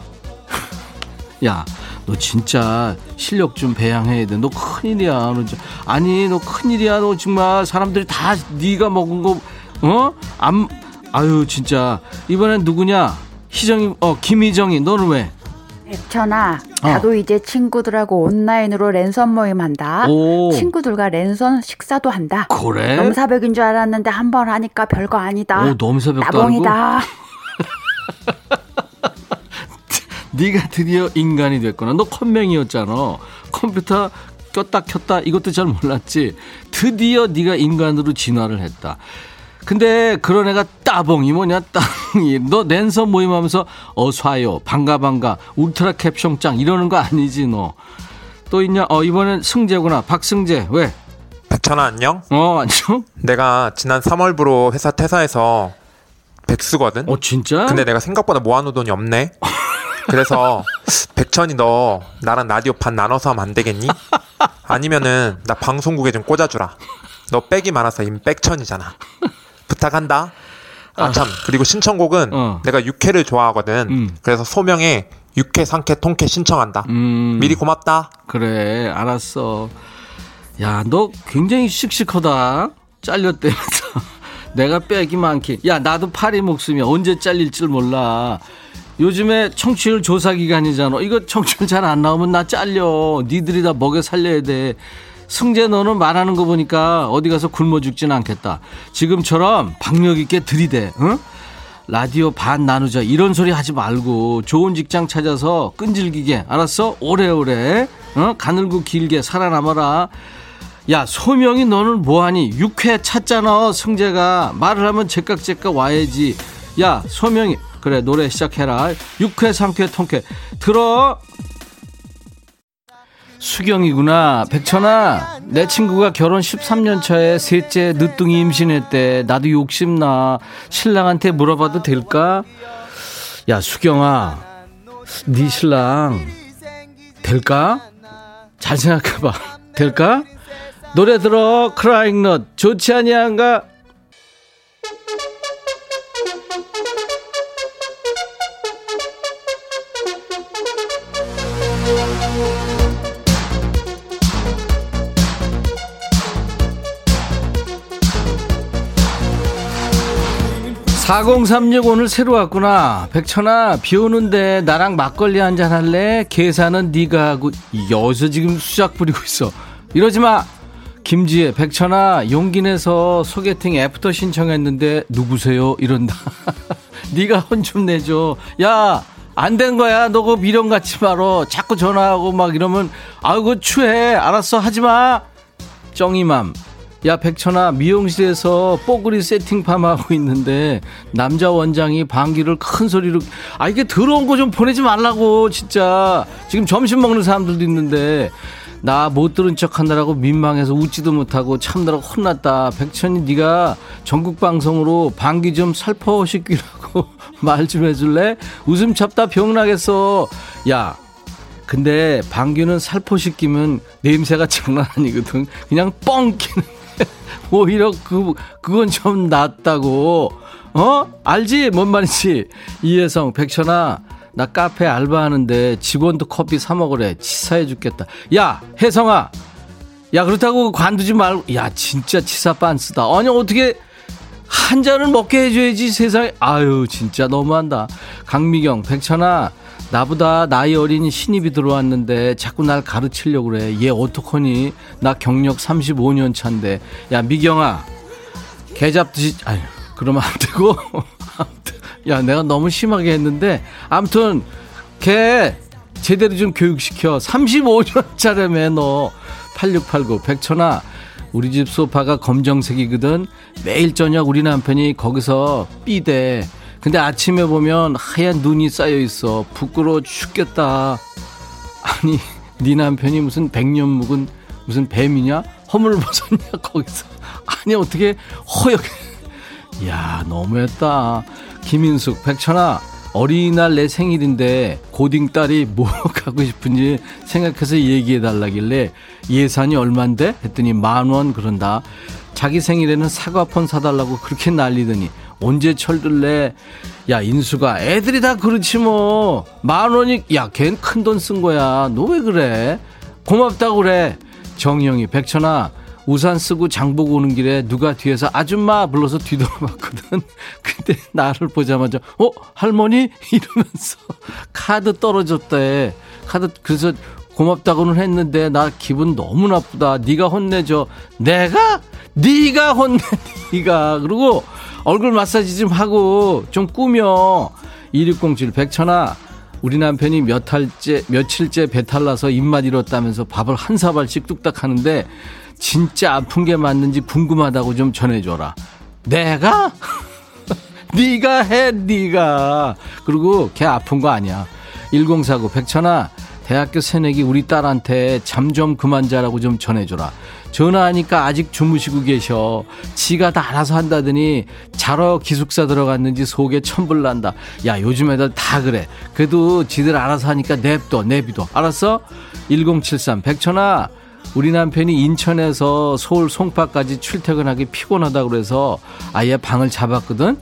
야, 너 진짜 실력 좀 배양해야 돼. 너 큰일이야. 너 아니, 너 큰일이야. 너 정말 사람들이 다 네가 먹은 거 어? 안 아유, 진짜. 이번엔 누구냐? 희정이 어, 김희정이 너는 왜? 백천아, 나도 어. 이제 친구들하고 온라인으로 랜선 모임 한다. 오. 친구들과 랜선 식사도 한다. 그래? 넘사벽인 줄 알았는데 한 번 하니까 별거 아니다. 오, 넘사벽도 나봉이다. [LAUGHS] 네가 드디어 인간이 됐구나. 너 컴맹이었잖아. 컴퓨터 꼈다 켰다. 이것도 잘 몰랐지. 드디어 네가 인간으로 진화를 했다. 근데 그런 애가 따봉이 뭐냐? 따봉이. 너 랜선 모임하면서 어쏴요. 반가 반가. 울트라 캡숑짱. 이러는 거 아니지 너. 또 있냐? 어 이번엔 승재구나. 박승재. 왜? 백천아 안녕? 어 안녕? 내가 지난 3월부로 회사 퇴사해서 백수거든? 어 진짜? 근데 내가 생각보다 모아놓은 돈이 없네 [LAUGHS] 그래서 [LAUGHS] 백천이 너 나랑 라디오 반 나눠서 하면 안 되겠니 아니면은 나 방송국에 좀 꽂아주라 너 백이 많아서 이미 백천이잖아 부탁한다. 아참 그리고 신청곡은 어. 내가 육회를 좋아하거든. 음. 그래서 소명에 육회, 상쾌, 통쾌 신청한다. 음. 미리 고맙다. 그래 알았어. 야 너 굉장히 씩씩하다. 잘렸대면서 [LAUGHS] 내가 빼기 많기. 야 나도 파리 목숨이야. 언제 잘릴 줄 몰라. 요즘에 청취율 조사 기간이잖아. 이거 청취율 잘 안 나오면 나 잘려. 니들이 다 먹여 살려야 돼. 승재 너는 말하는 거 보니까 어디 가서 굶어 죽진 않겠다. 지금처럼 박력 있게 들이대. 응? 라디오 반 나누자 이런 소리 하지 말고 좋은 직장 찾아서 끈질기게 알았어? 오래오래 어? 가늘고 길게 살아남아라. 야 소명이 너는 뭐하니? 6회 찾잖아 승재가 말을 하면 제깍제깍 와야지. 야 소명이 그래 노래 시작해라. 6회 상쾌 통쾌 들어. 수경이구나. 백천아, 내 친구가 결혼 13년 차에 셋째 늦둥이 임신했대. 나도 욕심나. 신랑한테 물어봐도 될까? 야, 수경아. 네 신랑 될까? 잘 생각해봐. 될까? 노래 들어. 크라잉 넛. 좋지 아니한가? 4036 오늘 새로 왔구나. 백천아, 비 오는데 나랑 막걸리 한잔 할래? 계산은 네가 하고 여기서 지금 수작 부리고 있어. 이러지 마. 김지혜, 백천아, 용기 내서 소개팅 after 신청했는데 누구세요? 이런다. [LAUGHS] 네가 혼 좀 내줘. 야, 안 된 거야. 너그 미련 갖지 말어. 자꾸 전화하고 막 이러면 아이고 추해. 알았어. 하지 마. 쩡이맘. 야 백천아 미용실에서 뽀글이 세팅팜 하고 있는데 남자 원장이 방귀를 큰 소리로 아 이게 더러운 거 좀 보내지 말라고 진짜. 지금 점심 먹는 사람들도 있는데 나 못 들은 척 하느라고 민망해서 웃지도 못하고 참느라 혼났다. 백천이 네가 전국 방송으로 방귀 좀 살포시키라고 [LAUGHS] 말 좀 해줄래? 웃음 참다 병나겠어. 야 근데 방귀는 살포시키면 냄새가 장난 아니거든. 그냥 뻥 끼는 [LAUGHS] 오히려 그, 그건 좀 낫다고. 어? 알지? 뭔 말인지. 이혜성, 백천아, 나 카페 알바하는데 직원도 커피 사먹으래. 치사해 죽겠다. 야, 혜성아. 야, 그렇다고 관두지 말고. 야, 진짜 치사 빤스다. 아니, 어떻게. 한 잔을 먹게 해줘야지 세상에. 아유, 진짜 너무한다. 강미경, 백천아, 나보다 나이 어린 신입이 들어왔는데 자꾸 날 가르치려고 그래. 얘 어떡하니? 나 경력 35년 차인데. 야, 미경아. 개 잡듯이, 아유, 그러면 안 되고. [LAUGHS] 야, 내가 너무 심하게 했는데. 아무튼, 걔 제대로 좀 교육시켜. 35년 차라며, 너. 8689. 백천아. 우리 집 소파가 검정색이거든. 매일 저녁 우리 남편이 거기서 삐대. 근데 아침에 보면 하얀 눈이 쌓여 있어. 부끄러워 죽겠다. 아니, 네 남편이 무슨 백년 묵은 무슨 뱀이냐? 허물 벗었냐? [LAUGHS] 거기서. 아니, 어떻게 허옇게. 야, 너무했다. 김인숙, 백천아, 어린이날 내 생일인데 고딩 딸이 뭐 가고 [LAUGHS] 싶은지 생각해서 얘기해 달라길래 예산이 얼만데? 했더니 만 원 그런다. 자기 생일에는 사과폰 사달라고 그렇게 난리더니 언제 철들래? 야, 인수가 애들이 다 그렇지 뭐. 만 원이, 야, 걘 큰 돈 쓴 거야. 너 왜 그래? 고맙다고 그래. 정영이, 백천아, 우산 쓰고 장보고 오는 길에 누가 뒤에서 아줌마 불러서 뒤돌아봤거든. [LAUGHS] 근데 나를 보자마자, 어? 할머니? [LAUGHS] 이러면서 카드 떨어졌대. 카드, 그래서 고맙다고는 했는데 나 기분 너무 나쁘다. 네가 혼내줘. 내가? 네가 혼내, [LAUGHS] 네가. 그리고 얼굴 마사지 좀 하고 좀 꾸며 2607 백천아 우리 남편이 몇 달째, 며칠째 배탈 나서 입맛 잃었다면서 밥을 한 사발씩 뚝딱 하는데 진짜 아픈 게 맞는지 궁금하다고 좀 전해줘라. 내가? [LAUGHS] 네가 해, 네가. 그리고 걔 아픈 거 아니야. 1049 백천아 대학교 새내기 우리 딸한테 잠 좀 그만 자라고 좀 전해줘라. 전화하니까 아직 주무시고 계셔. 지가 다 알아서 한다더니 자러 기숙사 들어갔는지 속에 천불 난다. 야 요즘 애들 다 그래. 그래도 지들 알아서 하니까 냅둬 내비둬. 알았어? 1073 백천아 우리 남편이 인천에서 서울 송파까지 출퇴근하기 피곤하다 그래서 아예 방을 잡았거든.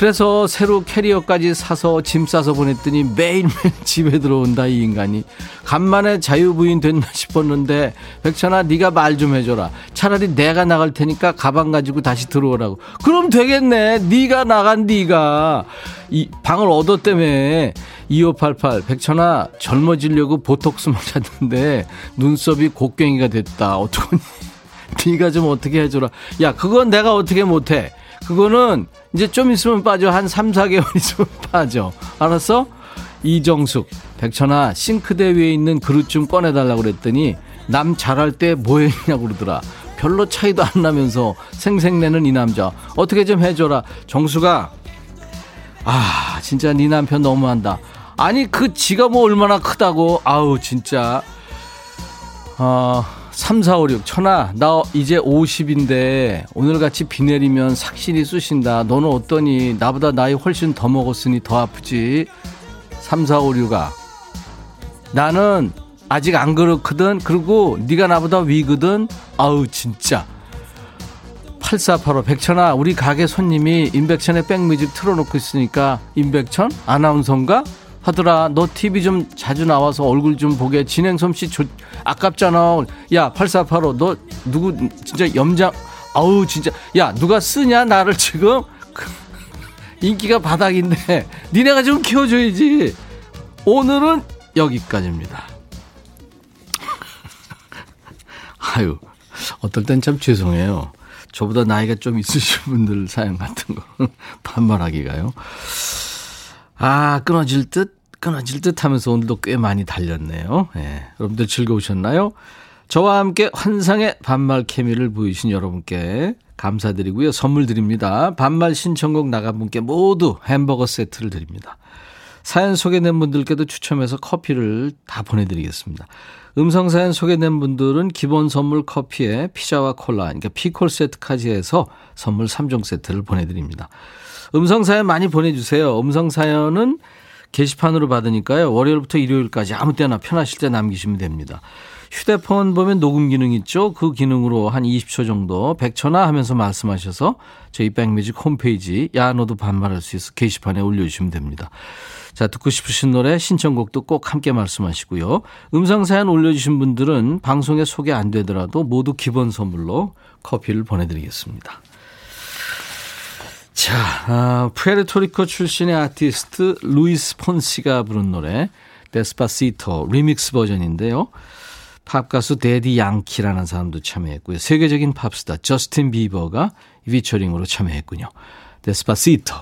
그래서 새로 캐리어까지 사서 짐 싸서 보냈더니 매일매일 [LAUGHS] 집에 들어온다 이 인간이. 간만에 자유부인 됐나 [LAUGHS] 싶었는데 백천아 네가 말 좀 해줘라. 차라리 내가 나갈 테니까 가방 가지고 다시 들어오라고. 그럼 되겠네. 네가 나간 네가. 이 방을 얻었다며. 2588 백천아 젊어지려고 보톡스 맞았는데 [LAUGHS] 눈썹이 곡괭이가 됐다. 어떡하니? 네가 좀 어떻게 해줘라. 야 그건 내가 어떻게 못해 그거는 이제 좀 있으면 빠져. 한 3, 4개월 [LAUGHS] 있으면 빠져. 알았어? 이정숙, 백천아, 싱크대 위에 있는 그릇 좀 꺼내달라고 그랬더니 남 잘할 때 뭐 했냐고 그러더라. 별로 차이도 안 나면서 생색내는 이 남자. 어떻게 좀 해줘라. 정수가, 아, 진짜 네 남편 너무한다. 아니, 그 지가 뭐 얼마나 크다고. 아우, 진짜. 어, 3456 천아 나 이제 50인데 오늘같이 비 내리면 삭신이 쑤신다. 너는 어떠니? 나보다 나이 훨씬 더 먹었으니 더 아프지. 3456아. 나는 아직 안 그렇거든. 그리고 네가 나보다 위거든. 아우 진짜. 8485 백천아 우리 가게 손님이 임백천의 백뮤직 틀어놓고 있으니까 임백천 아나운서인가 하더라. 너 TV 좀 자주 나와서 얼굴 좀 보게. 진행 솜씨 좋, 아깝잖아. 야, 8485. 너 누구 진짜 염장 아우 진짜 야, 누가 쓰냐 나를 지금? [LAUGHS] 인기가 바닥인데 [LAUGHS] 니네가 좀 키워 줘야지. 오늘은 여기까지입니다. [LAUGHS] 아유, 어떨 땐 참 죄송해요. 저보다 나이가 좀 있으신 분들 사연 같은 거 반말하기가요. 아, 끊어질 듯, 끊어질 듯 하면서 오늘도 꽤 많이 달렸네요. 예. 여러분들 즐거우셨나요? 저와 함께 환상의 반말 케미를 보이신 여러분께 감사드리고요. 선물 드립니다. 반말 신청곡 나간 분께 모두 햄버거 세트를 드립니다. 사연 소개된 분들께도 추첨해서 커피를 다 보내드리겠습니다. 음성사연 소개된 분들은 기본 선물 커피에 피자와 콜라, 그러니까 피콜 세트까지 해서 선물 3종 세트를 보내드립니다. 음성 사연 많이 보내주세요. 음성 사연은 게시판으로 받으니까요. 월요일부터 일요일까지 아무 때나 편하실 때 남기시면 됩니다. 휴대폰 보면 녹음 기능 있죠? 그 기능으로 한 20초 정도 백천화 하면서 말씀하셔서 저희 백뮤직 홈페이지 야 너도 반말할 수 있어 게시판에 올려주시면 됩니다. 자 듣고 싶으신 노래 신청곡도 꼭 함께 말씀하시고요. 음성 사연 올려주신 분들은 방송에 소개 안 되더라도 모두 기본 선물로 커피를 보내드리겠습니다. 자, 아, 푸에르토리코 출신의 아티스트 루이스 폰시가 부른 노래 Despacito 리믹스 버전인데요. 팝 가수 대디 양키라는 사람도 참여했고요. 세계적인 팝스타 저스틴 비버가 피처링으로 참여했군요. 데스파시토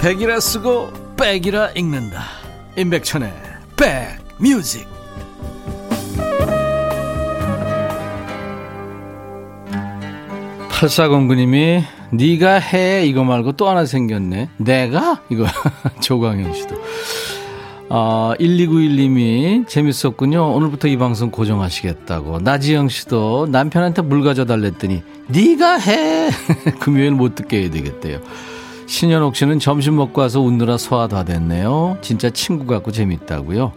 백이라 쓰고 백이라 읽는다 임백천의 백뮤직 팔사공구님이 네가 해 이거 말고 또 하나 생겼네 내가 이거 [LAUGHS] 조광현 씨도 어, 1291님이 재밌었군요. 오늘부터 이 방송 고정하시겠다고. 나지영 씨도 남편한테 물 가져 달랬더니 네가 해. [LAUGHS] 금요일 못 듣게 해야 되겠대요. 신현옥 씨는 점심 먹고 와서 웃느라 소화 다 됐네요. 진짜 친구 같고 재밌다고요.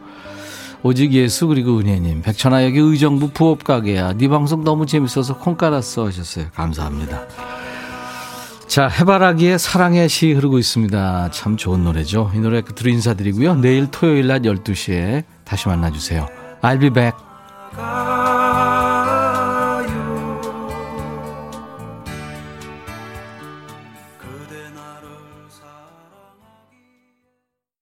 오직 예수 그리고 은혜님 백천아 여기 의정부 부업 가게야. 네 방송 너무 재밌어서 콩 깔았어 하셨어요. 감사합니다. 자 해바라기에 사랑의 시 흐르고 있습니다. 참 좋은 노래죠. 이 노래 들어 인사드리고요. 내일 토요일 낮 12시에 다시 만나주세요. I'll be back.